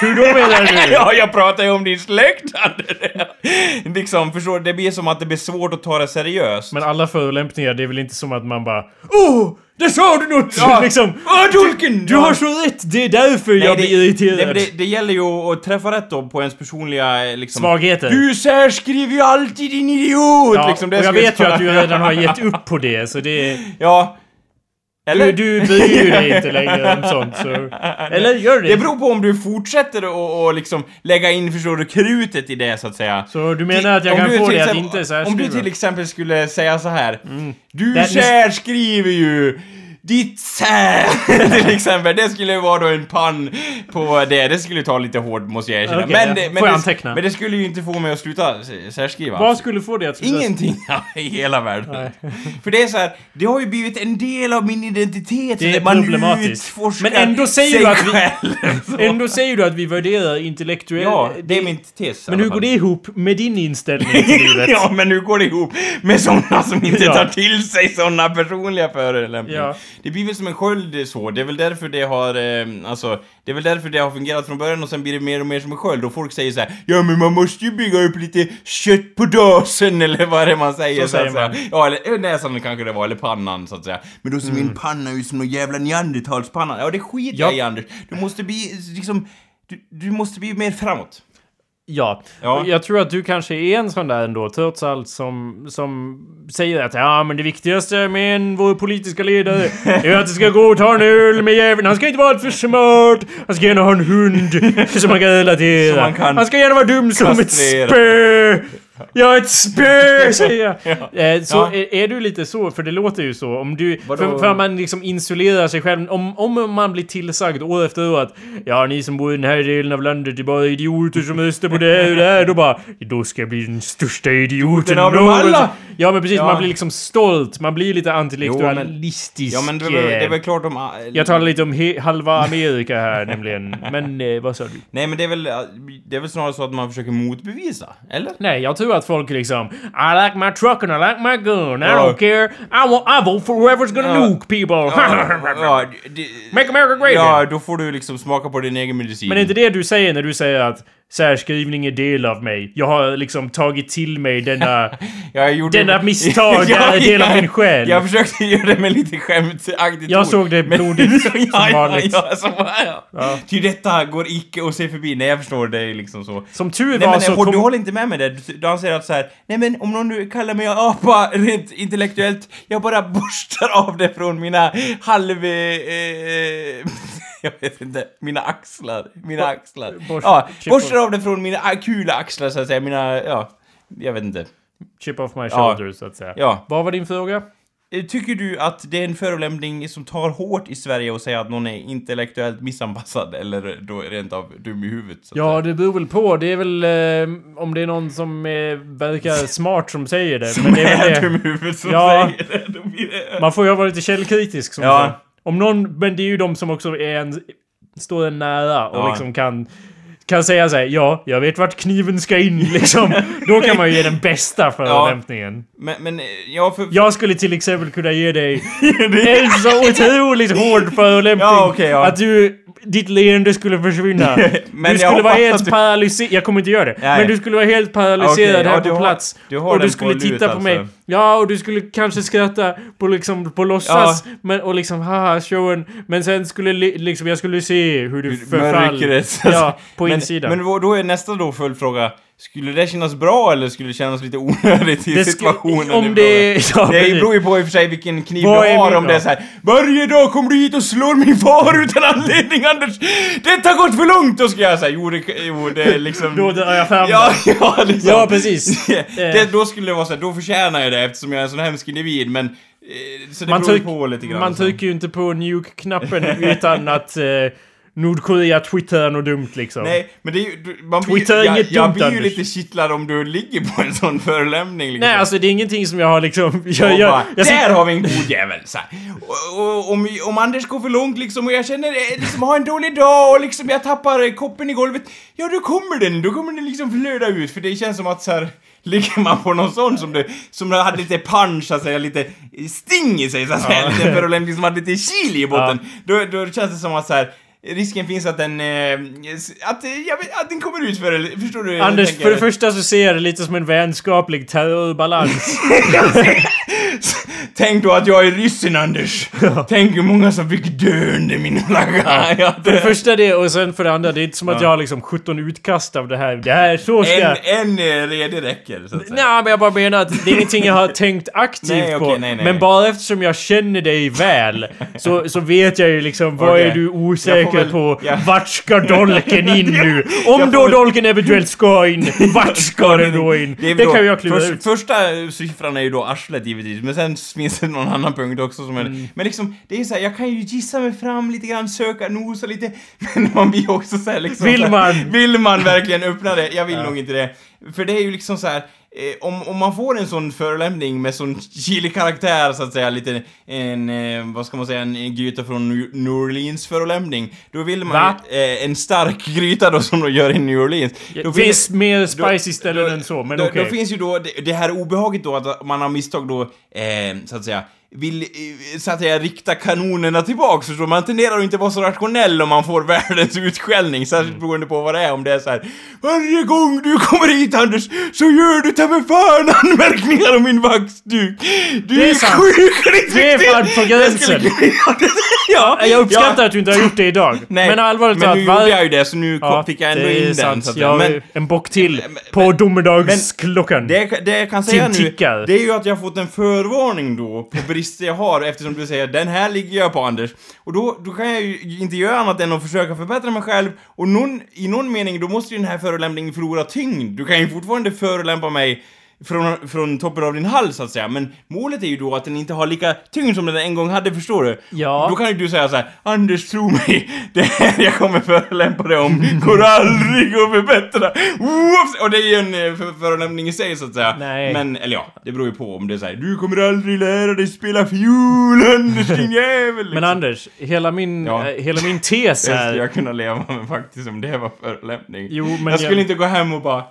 Hur då menar du? ja, jag pratar ju om din släkt. Liksom, förstår du? Det blir som att det blir svårt att ta det seriöst. Men alla förolämpningar, det är väl inte som att man bara Oh! Där sa du något! Ja. liksom. Dolken! Du har så rätt! Det är därför jag blir irriterad. Nej, men det, det gäller ju att träffa rätt då på ens personliga liksom... Svagheter. Du särskriver ju alltid din idiot! ja, liksom, det och jag vet ju att du redan har gett upp på det, så det... Ja. Eller? Du, du bryr dig inte längre om sånt, så... Eller gör det? Det beror på om du fortsätter och, och liksom lägga in, förstår du, krutet i det så att säga. Så du menar att jag kan du få det att inte särskriva? Om du till exempel skulle säga så här. Du Det- särskriver ju ditt sär, till exempel. Det skulle ju vara då en pann på det. Det skulle ta lite hårt, måste jag erkänna. Okej, men, det, men, det, men det skulle ju inte få mig att sluta särskriva. Vad skulle få det att sluta- Ingenting i hela världen. För det är så här, det har ju blivit en del av min identitet. Det är Man problematiskt. Men ändå säger du att vi-. Ändå säger du att vi värderar intellektuell... Ja, det är min tes. Men hur går det ihop med din inställning till livet? ja, men hur går det ihop med sådana som inte Ja. tar till sig sådana personliga förolämpningar? Ja. Det blir väl som en sköld så, det är väl därför det har, eh, alltså, det är väl därför det har fungerat från början och sen blir det mer och mer som en sköld och folk säger så här: Ja men man måste ju bygga upp lite kött på dasen eller vad är det man säger Så säger att säga. man. Ja, eller eh, näsan kanske det var, eller pannan så att säga. Men då ser min panna ut som någon jävla neandertalspanna. Ja, det skiter Ja. jag i Anders. Du måste bli, liksom, du, du måste bli mer framåt. Ja. Ja. Jag tror att du kanske är en sån där ändå, trots allt, som, som säger att ja, men det viktigaste med en, vår politiska ledare är att det ska gå och ta en öl med jäveln. Han ska inte vara för smart. Han ska gärna ha en hund som man kan relatera. Som man kan han ska gärna vara dum som ett kastrera. Spö. Ja, ett spö, säger jag. Eh, Så Ja. är, är du lite så? För det låter ju så. Om du, Vadå? för, för man liksom insulerar sig själv. Om, om man blir tillsagd år efter år att ja, ni som bor i den här delen av landet är bara idioter som röstar på det här och det här. Då bara, då ska jag bli den största idioten någonsin." Ja, men precis. Ja. Man blir liksom stolt. Man blir lite intellektualistisk. Ja men det det är väl klart om... Jag talar lite om he- halva Amerika här nämligen. Men eh, vad sa du? Nej men det är väl, det är väl snarare så att man försöker motbevisa, eller? Nej, jag tror att folk liksom I like my truck and I like my gun. I don't care. I, want, I vote for whoever's gonna Ja. nuke people. ja, Make America great ja, då får du liksom smaka på din egen medicin. Men är inte det du säger när du säger att särskrivning är del av mig? Jag har liksom tagit till mig denna... denna misstag är del av min själ. Jag försökte göra det med lite skämtaktigt Jag såg det blodigt som vanligt. Ja, ja, ja. Ja. Ty detta går icke att se förbi. Nej, jag förstår det liksom så. Som tur var men så håll- du kom... håller inte med mig där. Du, du anser att så här, nej men om någon nu kallar mig apa rent intellektuellt, jag bara borstar av det från mina halv... Eh, jag vet inte, mina axlar. Mina axlar. borst- ja, borstar av det från mina ah, kula axlar så att säga, mina, ja, jag vet inte. Chip off my Ja. shoulder, så att säga. Ja. Vad var din fråga? Eh, Tycker du att det är en förolämpning som tar hårt i Sverige att säga att någon är intellektuellt missanpassad eller då rent av dum i huvudet? Ja, det beror väl på. Det är väl eh, om det är någon som eh, verkar smart som säger det. Men det är det. dum i huvudet som Ja. säger det. Det... Man får ju vara lite källkritisk som Ja. så. Om någon, men det är ju de som också är en, står en nära och Ja. liksom kan kan säga såhär, ja, jag vet vart kniven ska in liksom. Då kan man ju ge den bästa förolämpningen. Men, men, eh, ja, för... Jag skulle till exempel kunna ge dig en så otroligt hård förolämpning Ja, okej, ja. att du, ditt leende skulle försvinna. Du skulle vara helt du- paralyserad. Jag kommer inte göra det. Nej. Men du skulle vara helt paralyserad ja, här du på har- plats. du har och du skulle titta lut, på alltså. mig. Ja, och du skulle kanske skratta på liksom, på låtsas. Men, och liksom, haha, showen. Men sen skulle li, liksom, jag skulle se hur du. Mörkret. Ja, på men, insidan. Men då- då är nästa då följdfråga. Skulle det kännas bra eller skulle det kännas lite onödigt i Det situationen? om i det- ja, det beror ju på i och för sig vilken kniv Vad du har, om det är då? så här. Varje dag kommer du hit och slår min far utan anledning Anders! Detta har gått för långt! Då ska jag säga, jo det, jo det är liksom... Då drar jag fram Ja, ja, liksom. Ja, precis. Eh. det, då skulle det vara så här, då förtjänar jag det eftersom jag är en sån hemsk individ, men... eh, Så det Man, beror på lite grann. man så. trycker ju inte på nuke-knappen utan att eh, Nordkorea twittrar något dumt liksom. Nej, men det är ju... Man blir, Twitter jag, inget jag dumt, blir ju lite kittlad om du ligger på en sån förolämpning liksom. Nej, alltså det är ingenting som jag har liksom... Jag, jag, bara, jag, där har vi en god jävel! Så. Och, och, om, om Anders går för långt liksom och jag känner eh, liksom har en dålig dag och liksom jag tappar eh, koppen i golvet. Ja, då kommer den, då kommer den liksom flöda ut för det känns som att så här Ligger man på någon sån som du, som hade lite punch så att säga, lite sting i sig så att säga, lite förolämpning som hade lite chili i botten. Då, då känns det som att så här. Risken finns att den, eh, att, eh, jag vet, att den kommer ut för förstår du? Anders, för det första så ser jag det lite som en vänskaplig terrorbalans. Tänk då att jag är ryssen Anders! Tänk hur många som fick dö under min flagga! Ja, För det första det, och sen för det andra, det är inte som att jag har liksom 17 utkast av det här. Det här, så ska... en, en eh, redig räcker, så att säga. Nej, men jag bara menar att det är ingenting jag har tänkt aktivt Nej, på. nej, nej. Men bara eftersom jag känner dig väl, så, så vet jag ju liksom vad Okej. är du osäker väl- på? ja. Vart ska dolken in nu? Om då väl- dolken eventuellt ska in, vart ska den då in? Det, är då- kan jag klura först, ut. Första siffran är ju då arslet givetvis, men sen finns det någon annan punkt också som är... Mm. Men liksom, det är så här, jag kan ju gissa mig fram lite grann, söka, nosa lite, men man blir också så här liksom... Vill här, man? Vill man verkligen öppna det? Jag vill nog inte det. För det är ju liksom så här. Eh, om, om man får en sån förolämpning med sån chili karaktär så att säga, lite en, eh, vad ska man säga, en gryta från New- Orleans förolämpning. Då vill man Va? eh, en stark gryta då som de gör i New Orleans. Då finns mer spicy ställen än så, men okej. då finns ju då det, det här obehaget då att man har misstag då, eh, så att säga, vill, eh, så att säga, rikta kanonerna tillbaks, förstår? Man tenderar att inte vara så rationell om man får världens utskällning, Mm. särskilt beroende på vad det är, om det är så här. Varje gång du kommer hit Anders, så gör du ta mig fan anmärkningar om min vaxduk! Du Det är är sjukligt Det är fan på gränsen. ja, Jag uppskattar ja. att du inte har gjort det idag. Nej, men allvarligt men nu talat, gjorde jag ju det, så nu kom, fick jag ändå in den, sant. så att Jag. Men, en bock till men- på domedagsklockan. Det, det jag kan säga nu, tickar. det är ju att jag har fått en förvarning då på brister jag har eftersom du säger den här ligger jag på Anders. Och då, då kan jag ju inte göra annat än att försöka förbättra mig själv och någon, i någon mening då måste ju den här förolämpningen förlora tyngd. Du kan ju fortfarande förolämpa mig från, från toppen av din hals så att säga, men målet är ju då att den inte har lika tyngd som den en gång hade, förstår du? Ja. Då kan ju du säga så här: Anders, tro mig, det här jag kommer förolämpa dig om går aldrig att förbättra. Whoops! Och det är ju en eh, för, förolämpning i sig så att säga. Nej. Men, eller ja, det beror ju på om det är såhär, du kommer aldrig lära dig spela fiol, Anders din jävel! liksom. Men Anders, hela min, Ja. eh, hela min tes Det skulle jag kunna leva med faktiskt om det var förolämpning. Jo, men jag skulle jag- inte gå hem och bara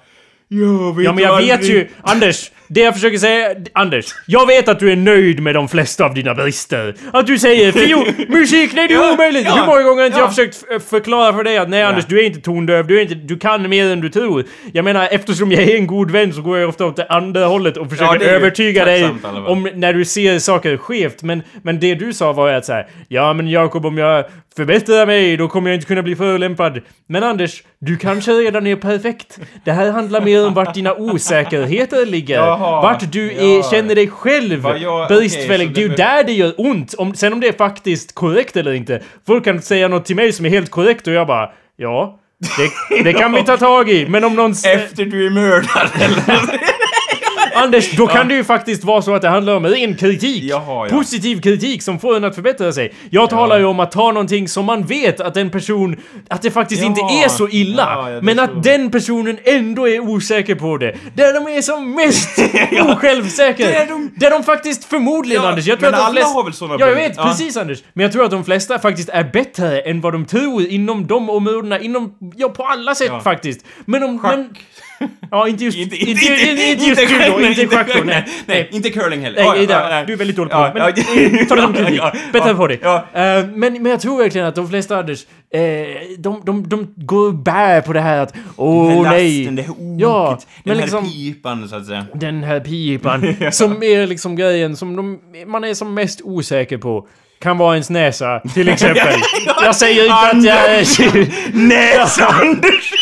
jag vet Ja men jag aldrig. vet ju, Anders, det jag försöker säga, Anders, jag vet att du är nöjd med de flesta av dina brister. Att du säger fio, musik, nej det är Ja, omöjligt! ja, Hur många gånger har inte ja. jag försökt förklara för dig att nej Anders, du är inte tondöv, du är inte, du kan mer än du tror. Jag menar, eftersom jag är en god vän så går jag ofta åt det andra hållet och försöker övertyga dig om när du ser saker skevt. Men, men det du sa var ju att säga, ja men Jakob om jag förbättrar mig då kommer jag inte kunna bli förolämpad. Men Anders, du kanske redan är perfekt. Det här handlar mer om vart dina osäkerheter ligger. Jaha, vart du är, ja. känner dig själv jag- bristfällig. så det är ju där det gör ont. Om, sen om det är faktiskt korrekt eller inte. Folk kan säga något till mig som är helt korrekt och jag bara, ja. Det, det kan vi ta tag i, men om någon... Efter du är mördad eller? Anders, då kan det ju faktiskt vara så att det handlar om ren kritik. Jaha, ja. Positiv kritik som får en att förbättra sig. Jag talar ju om att ta någonting som man vet att en person... Att det faktiskt inte är så illa. Men så. att den personen ändå är osäker på det. Där de är som mest osjälvsäkra. Där de- Där de faktiskt förmodligen Anders, jag tror men att de alla flesta... har väl såna Ja, jag vet. Precis Anders. Men jag tror att de flesta faktiskt är bättre än vad de tror inom de områdena, inom... Ja, på alla sätt faktiskt. Men om... Schack. Men, ja, inte just... Inte, inte, inte, inte just judo, inte schack nej. nej. inte curling heller. Nej, ja, du är väldigt dålig på det. Men ta det som kritik. Bättre på det. men, men jag tror verkligen att de flesta Anders, eh, de, de, de går och bär på det här att åh Den här nej. lasten, det här oket, Ja, den här liksom- pipan så att säga. Den här pipan som är liksom grejen som de, man är som mest osäker på. Kan vara ens näsa, till exempel. Jag säger inte att jag är... Näsa Anders!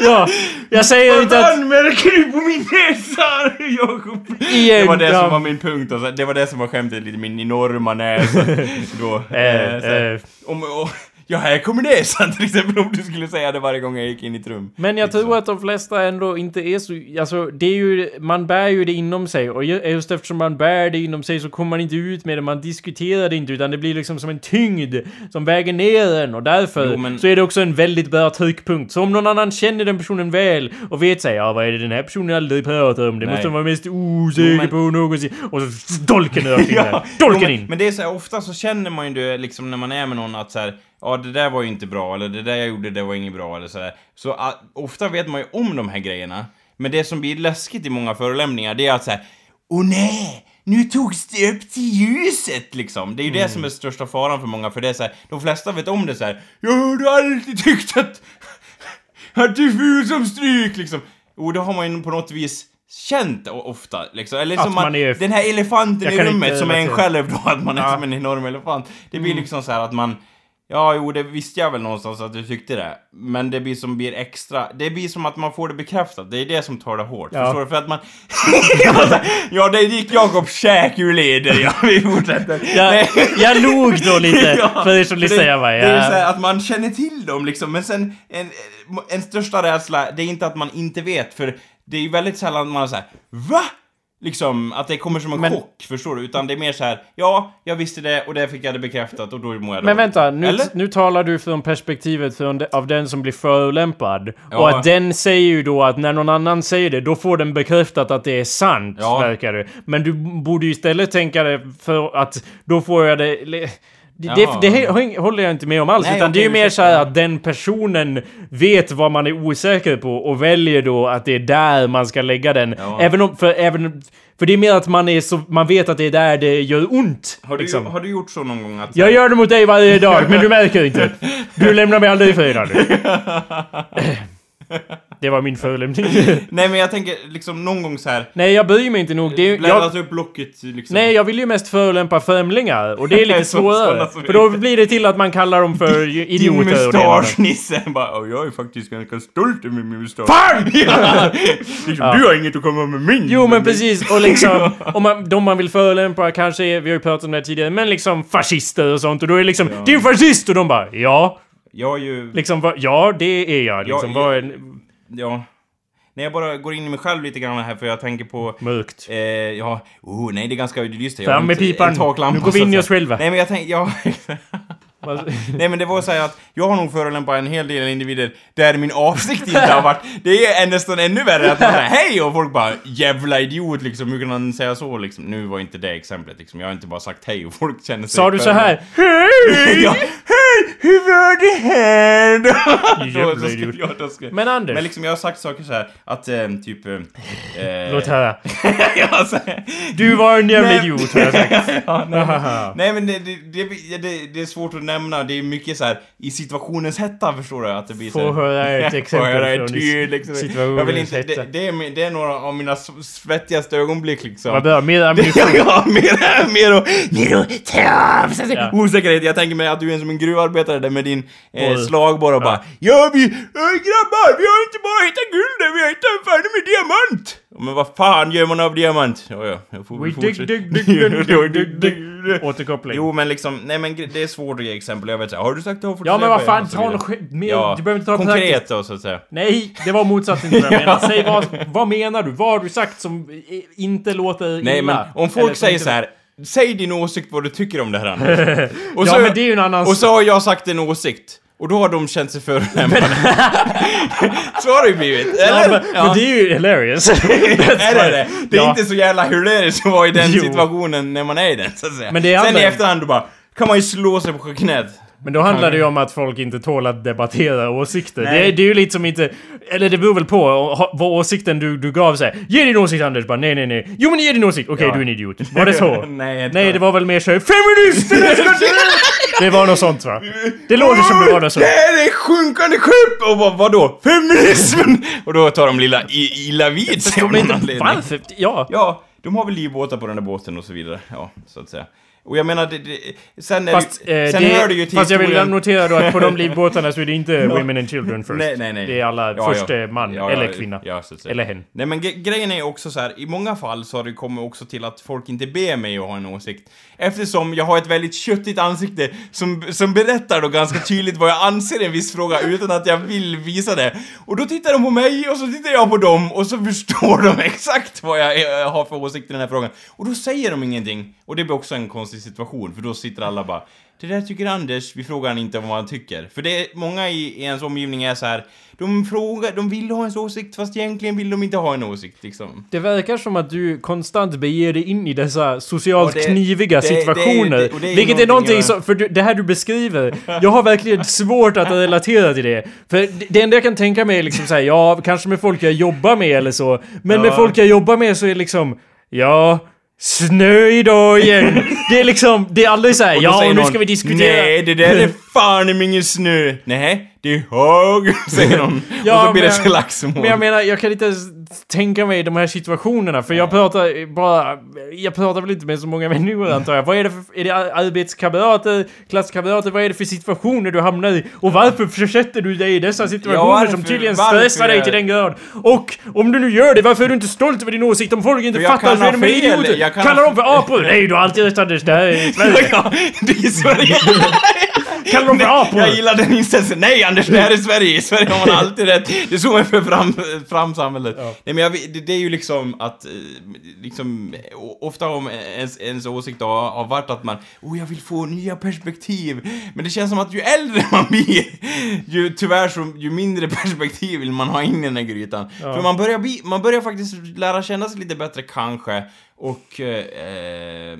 Ja, jag säger inte Vad att... anmärker du på min näsa Jakob? Igen, Det var det som var min punkt alltså. Det var det som var skämtet lite, min enorma näsa. Då. Eh, Eh, så här, eh. om, om, ja, här kommer näsan till exempel om du skulle säga det varje gång jag gick in i ett rum. Men jag Liksom. tror att de flesta ändå inte är så... Alltså, det är ju... Man bär ju det inom sig. Och ju- just eftersom man bär det inom sig så kommer man inte ut med det. Man diskuterar det inte, utan det blir liksom som en tyngd som väger ner en. Och därför Jo, men- så är det också en väldigt bra tryckpunkt. Så om någon annan känner den personen väl och vet sig, ja vad är det den här personen aldrig pratar om? Det Nej. måste vara mest osäker Jo, men- på någonsin. Och så dolken rakt in där. Jo, Dolken men, in! men det är så här, ofta så känner man ju det liksom när man är med någon att så här, ja det där var ju inte bra, eller det där jag gjorde det var inget bra, eller så här. Så ah, ofta vet man ju om de här grejerna. Men det som blir läskigt i många förolämpningar, det är att så här, åh nej! Nu togs det upp till ljuset liksom. Det är ju det som är största faran för många, för det är så här, de flesta vet om det så här. Jag har alltid tyckt att, att du är ful som stryk liksom. Och det har man ju på något vis känt ofta liksom. Eller Att som man är- den här elefanten i rummet som är en själv då, att man är Ja. Mm. som en enorm elefant. Det blir liksom så här att man Ja, jo, det visste jag väl någonstans att du tyckte det. Men det blir som blir extra... Det blir som att man får det bekräftat. Det är det som tar det hårt. Ja. Förstår du? För att man... ja, det gick Jakobs käk ur leder. Ja, vi fortsätter. Jag, jag log då lite, Ja, för er som lyssnar. Jag bara, det är ja. så att man känner till dem liksom, men sen en, en största rädsla, det är inte att man inte vet, för det är ju väldigt sällan man såhär VA? Liksom, att det kommer som en Men- chock, förstår du? Utan det är mer så här: ja, jag visste det och det fick jag det bekräftat och då mår jag Men dåligt. vänta, nu, nu talar du från perspektivet från de, av den som blir förolämpad. Ja. Och att den säger ju då att när någon annan säger det, då får den bekräftat att det är sant, Ja. verkar det. Men du borde ju istället tänka det för att då får jag det... Det, det, det håller jag inte med om alls, Nej, utan det är ju mer så här att den personen vet vad man är osäker på och väljer då att det är där man ska lägga den. Ja. Även om, för, även, för det är mer att man är så, man vet att det är där det gör ont. Har du, liksom. har du gjort så någon gång att... Jag gör det mot dig varje dag, men du märker inte. Du lämnar mig aldrig i fred. Det var min förolämpning. Nej men jag tänker liksom någon gång så här. Nej, jag bryr mig inte nog. Det är, jag, upp locket liksom. nej, jag vill ju mest förolämpa främlingar. Och det är lite svårare. För då blir det till att man kallar dem för Din idioter andra. mustaschnisse! Bara, "Åh, jag är faktiskt ganska stolt över min mustasch. Fan! ja. liksom, Du har inget att komma med min! Jo men precis, och liksom, om man, de man vill förolämpa kanske är, vi har ju pratat om det här tidigare, men liksom fascister och sånt och då är det liksom Ja. Du är en fascist! Och de bara ja, Jag är ju... liksom vad- ja det är jag liksom. Ja, vad är Ja. När jag bara går in i mig själv lite grann här för jag tänker på... mörkt? Eh, ja, oh, nej det är ganska... Just det, jag har Fram med inte- pipan. Nu går vi in i oss själva. Nej men jag tänker, ja... nej men det var så att jag har nog förolämpat en hel del individer där min avsikt inte har varit... Det är nästan ännu värre att man säger hej och folk bara jävla idiot liksom, hur kan han säga så liksom? Nu var inte det exemplet liksom, jag har inte bara sagt hej och folk känner sig Sa du så här? Hej! Ja, hej! Hur var det här då? Jävla då, idiot. ja, då ska, Men Anders, men liksom jag har sagt saker så här att eh, typ... Eh, eh, låt höra. Du var en jävla idiot har jag sagt. ja, nej, nej men det, det, det, det, det är svårt att nämna, det är mycket så här i situationens hetta förstår du att det blir så Få här- höra ett Få exempel höra ett från liksom. situationens Jag vill inte, hetta. det, det, är, det är några av mina svettigaste ögonblick liksom. Vad bra, mer ammunition. Ja, mer, mer och, mer och alltså, Ja. osäkerhet. Jag tänker mig att du är som en gruvarbetare där med din eh, Oj. slagborr och bara Ja vi, äh, grabbar, vi har inte bara hittat guld vi har hittat färdig med diamant! Men vad fan gör man av diamant? Ja, ja, jag får We väl dig, fortsätta. dig, dig, dig, dig, dig, dig. Återkoppling. Jo men liksom, nej men det är svårt att ge exempel, jag vet så här, har du sagt A47? Ja men vad fan, så ta något mer, Ja, du behöver inte ta konkret då så att säga. Nej, det var motsatsen till vad jag menade. Säg vad, vad menar du? Vad har du sagt som inte låter Nej men illa? om folk säger inte- så här. Säg din åsikt vad du tycker om det här Anders. Och Ja men det är ju en annan... Och så har jag sagt en åsikt. Och då har de känt sig förolämpade. så har det ju blivit, eller? Ja, men, men det är ju hilarious. är det det? Det är Ja. inte så jävla hilarious att vara i den Jo. situationen när man är i den, så att säga. Men det är Sen i efterhand då bara, kan man ju slå sig på knät. Men då handlar det ju om att folk inte tål att debattera åsikter. Det, Nej. det är ju lite som inte... Eller det beror väl på vad åsikten du, du gav sig. Ge din åsikt Anders! Bara nej nej nej. Jo men ge din åsikt! Okej Ja. du är en idiot. Var det så? Nej, nej det var väl mer så Feministerna! Det var något sånt va? Det låter som det var något Det sånt. här är sjunkande skepp! Och vad, vadå? Feminismen! Och då tar de lilla i, illa vid sig av någon anledning. varför? Ja. Ja, de har väl livbåtar på den där båten och så vidare. Ja, så att säga. Och jag menar, det, det, sen Fast, det, eh, sen det, hör det ju till fast jag vill historien- notera då att på de livbåtarna så är det inte women and children first. Nej, nej, nej. Det är alla Ja, första ja. man, Ja, eller kvinna. Eller hen. Nej men grejen är också så här, i många fall så har det kommit också till att folk inte ber mig att ha en åsikt. Eftersom jag har ett väldigt köttigt ansikte som, som berättar då ganska tydligt vad jag anser i en viss fråga utan att jag vill visa det. Och då tittar de på mig och så tittar jag på dem och så förstår de exakt vad jag eh, har för åsikt i den här frågan. Och då säger de ingenting. Och det blir också en konstig situation för då sitter alla bara det där tycker Anders, vi frågar han inte vad han tycker. För det är, många i, i ens omgivning är så här. de frågar, de vill ha ens åsikt fast egentligen vill de inte ha en åsikt liksom. Det verkar som att du konstant beger dig in i dessa socialt det- kniviga det- är- situationer. det- är vilket är någonting någonting jag- som, för det här du beskriver, jag har verkligen svårt att relatera till det. För det, enda jag kan tänka mig är liksom såhär, ja, kanske med folk jag jobbar med eller så. Men med Ja. folk jag jobbar med så är det liksom, ja, snö idag igen. Det är liksom, det är aldrig såhär, ja, nu någon, ska vi diskutera. Nej, det där är fan ingen snö. Nej, det är hög, säger någon. Ja, och så blir det slagsmål. Men jag menar, jag kan inte ens tänka mig de här situationerna, för jag pratar bara... Jag pratar väl inte med så många människor antar jag. Vad är det för... Är det arbetskamrater, klasskamrater? Vad är det för situationer du hamnar i? Och varför försätter du dig i dessa situationer varför- som tydligen stressar dig till den grad? Och om du nu gör det, varför är du inte stolt över din åsikt? Om folk inte fattar så är de idioter! Kallar dem för apor? Nej, du har alltid rätt Anders, det här är Sverige. ja, det är Sverige. Kallar dem för apor? Jag gillar den inställningen. Nej Anders, det här är Sverige. I Sverige har man alltid rätt. Det är så man för fram, fram samhället. Nej men jag, det, det är ju liksom att, eh, liksom, ofta om ens, ens åsikt har, har varit att man, oh jag vill få nya perspektiv. Men det känns som att ju äldre man blir, ju tyvärr så, ju mindre perspektiv vill man ha in i den här grytan. För man börjar bli, man börjar faktiskt lära känna sig lite bättre kanske. Och, eh,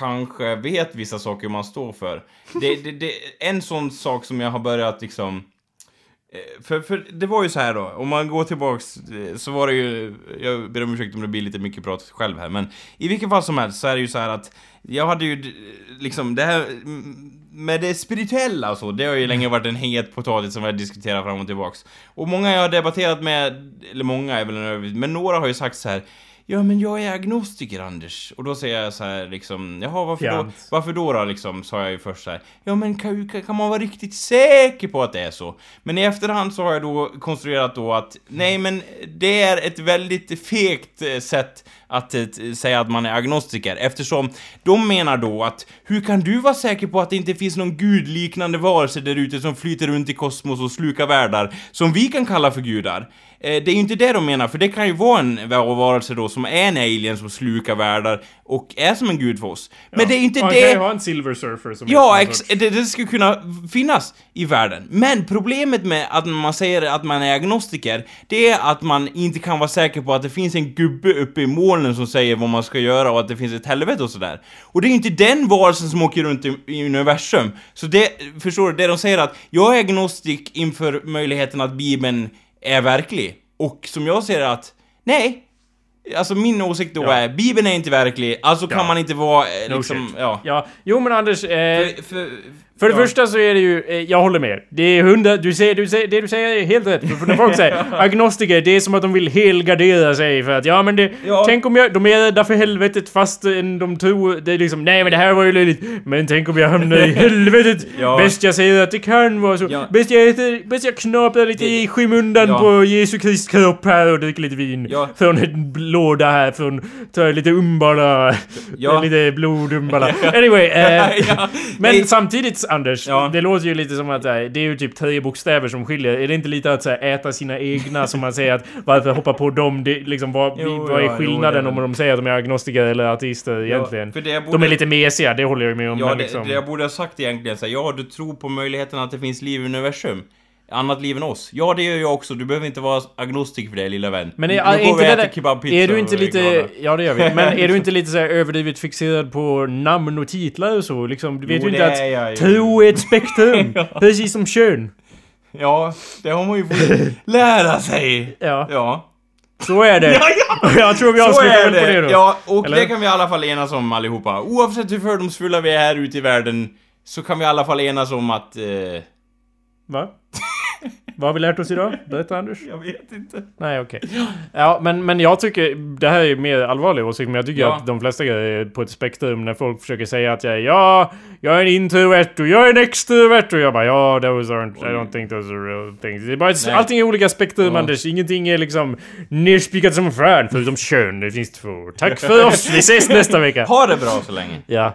kanske vet vissa saker man står för. Det, det, det, en sån sak som jag har börjat liksom... Eh, för, för det var ju så här då, om man går tillbaks eh, så var det ju, jag ber om ursäkt om det blir lite mycket prat själv här, men i vilket fall som helst så är det ju så här att jag hade ju liksom det här med det spirituella och så, det har ju länge varit en het potatis som vi har diskuterat fram och tillbaks. Och många jag har debatterat med, eller många är väl en men några har ju sagt så här. Ja men jag är agnostiker Anders. Och då säger jag så här liksom, jaha varför då? Fjant. Varför då då liksom, sa jag ju först så här. Ja men kan, kan, kan man vara riktigt säker på att det är så? Men i efterhand så har jag då konstruerat då att, nej men det är ett väldigt fegt eh, sätt att eh, säga att man är agnostiker eftersom de menar då att hur kan du vara säker på att det inte finns någon gudliknande varelse där ute som flyter runt i kosmos och slukar världar som vi kan kalla för gudar? Eh, det är ju inte det de menar, för det kan ju vara en var- varelse då som är en alien som slukar världar och är som en gud för oss. Men det är ju inte Man det... kan ju ha en silver surfer som Ja, ex- det, det skulle kunna finnas i världen. Men problemet med att man säger att man är agnostiker, det är att man inte kan vara säker på att det finns en gubbe uppe i molnen som säger vad man ska göra och att det finns ett helvete och sådär. Och det är ju inte den varelsen som åker runt i, i universum. Så det, förstår du, det de säger att jag är agnostik inför möjligheten att Bibeln är verklig. Och som jag ser det att, nej, Alltså min åsikt då Ja. är, Bibeln är inte verklig, alltså kan Ja. man inte vara eh, No liksom, shit. ja. Ja, jo men Anders, eh, För, för, För det ja. första så är det ju, eh, jag håller med. Det är hundra, du säger, du säger, det du säger är helt rätt. För när folk säger agnostiker, det är som att de vill helgardera sig för att ja men det, Ja. tänk om jag, de är rädda för helvetet fastän de tror, det är liksom, nej men det här var ju löjligt. Men tänk om jag hamnar i helvetet. Ja. Bäst jag säger att det kan vara så. Ja. Bäst jag äter, bäst jag knaprar lite Det- i skymundan på Jesu Kristi kropp här och dricker lite vin. Från en låda här, från, tar lite umbala. Lite blodumbala. Anyway, eh, men samtidigt Anders, Ja. det låter ju lite som att äh, det är ju typ tre bokstäver som skiljer. Är det inte lite att så här, äta sina egna som man säger att varför hoppa på dem? Det, liksom, vad, Jo, vad är ja, jo, skillnaden det är om de säger att de är agnostiker eller ateister egentligen? för det jag De borde- är lite mesiga, det håller jag ju med om. Ja, men det, liksom, det jag borde ha sagt egentligen så här, ja du tror på möjligheten att det finns liv i universum. Annat liv än oss. Ja, det gör jag också. Du behöver inte vara agnostik för det, lilla vän. men är, Nu är går inte vi och äter kebabpizza är du inte lite, glada. ja det gör vi, men är du inte lite så här överdrivet fixerad på namn och titlar och så? Liksom, du vet Jo, ju inte är jag att ju. tro är ett spektrum, precis som kön. Ja, det har man ju fått lära sig. Ja, Ja. så är det. Ja, ja. Jag tror vi avslutar väl på det då. Ja, och Eller? det kan vi i alla fall enas om allihopa. Oavsett hur fördomsfulla vi är här ute i världen, så kan vi i alla fall enas om att... Eh, Va? Vad har vi lärt oss idag? Berätta Anders. Jag vet inte. Nej, okej. Ja, men, men jag tycker... Det här är mer allvarlig åsikt, men jag tycker Ja. att de flesta är på ett spektrum när folk försöker säga att jag är ja, jag är en introvert och jag är en extrovert och jag bara ja, those aren't... I don't think those are real things. Det är bara Nej. allting är olika spektrum, Ja. Anders. Ingenting är liksom nerspikat som fan, förutom kön. Det finns två. Tack för oss! Vi ses nästa vecka! Ha det bra så länge. Ja.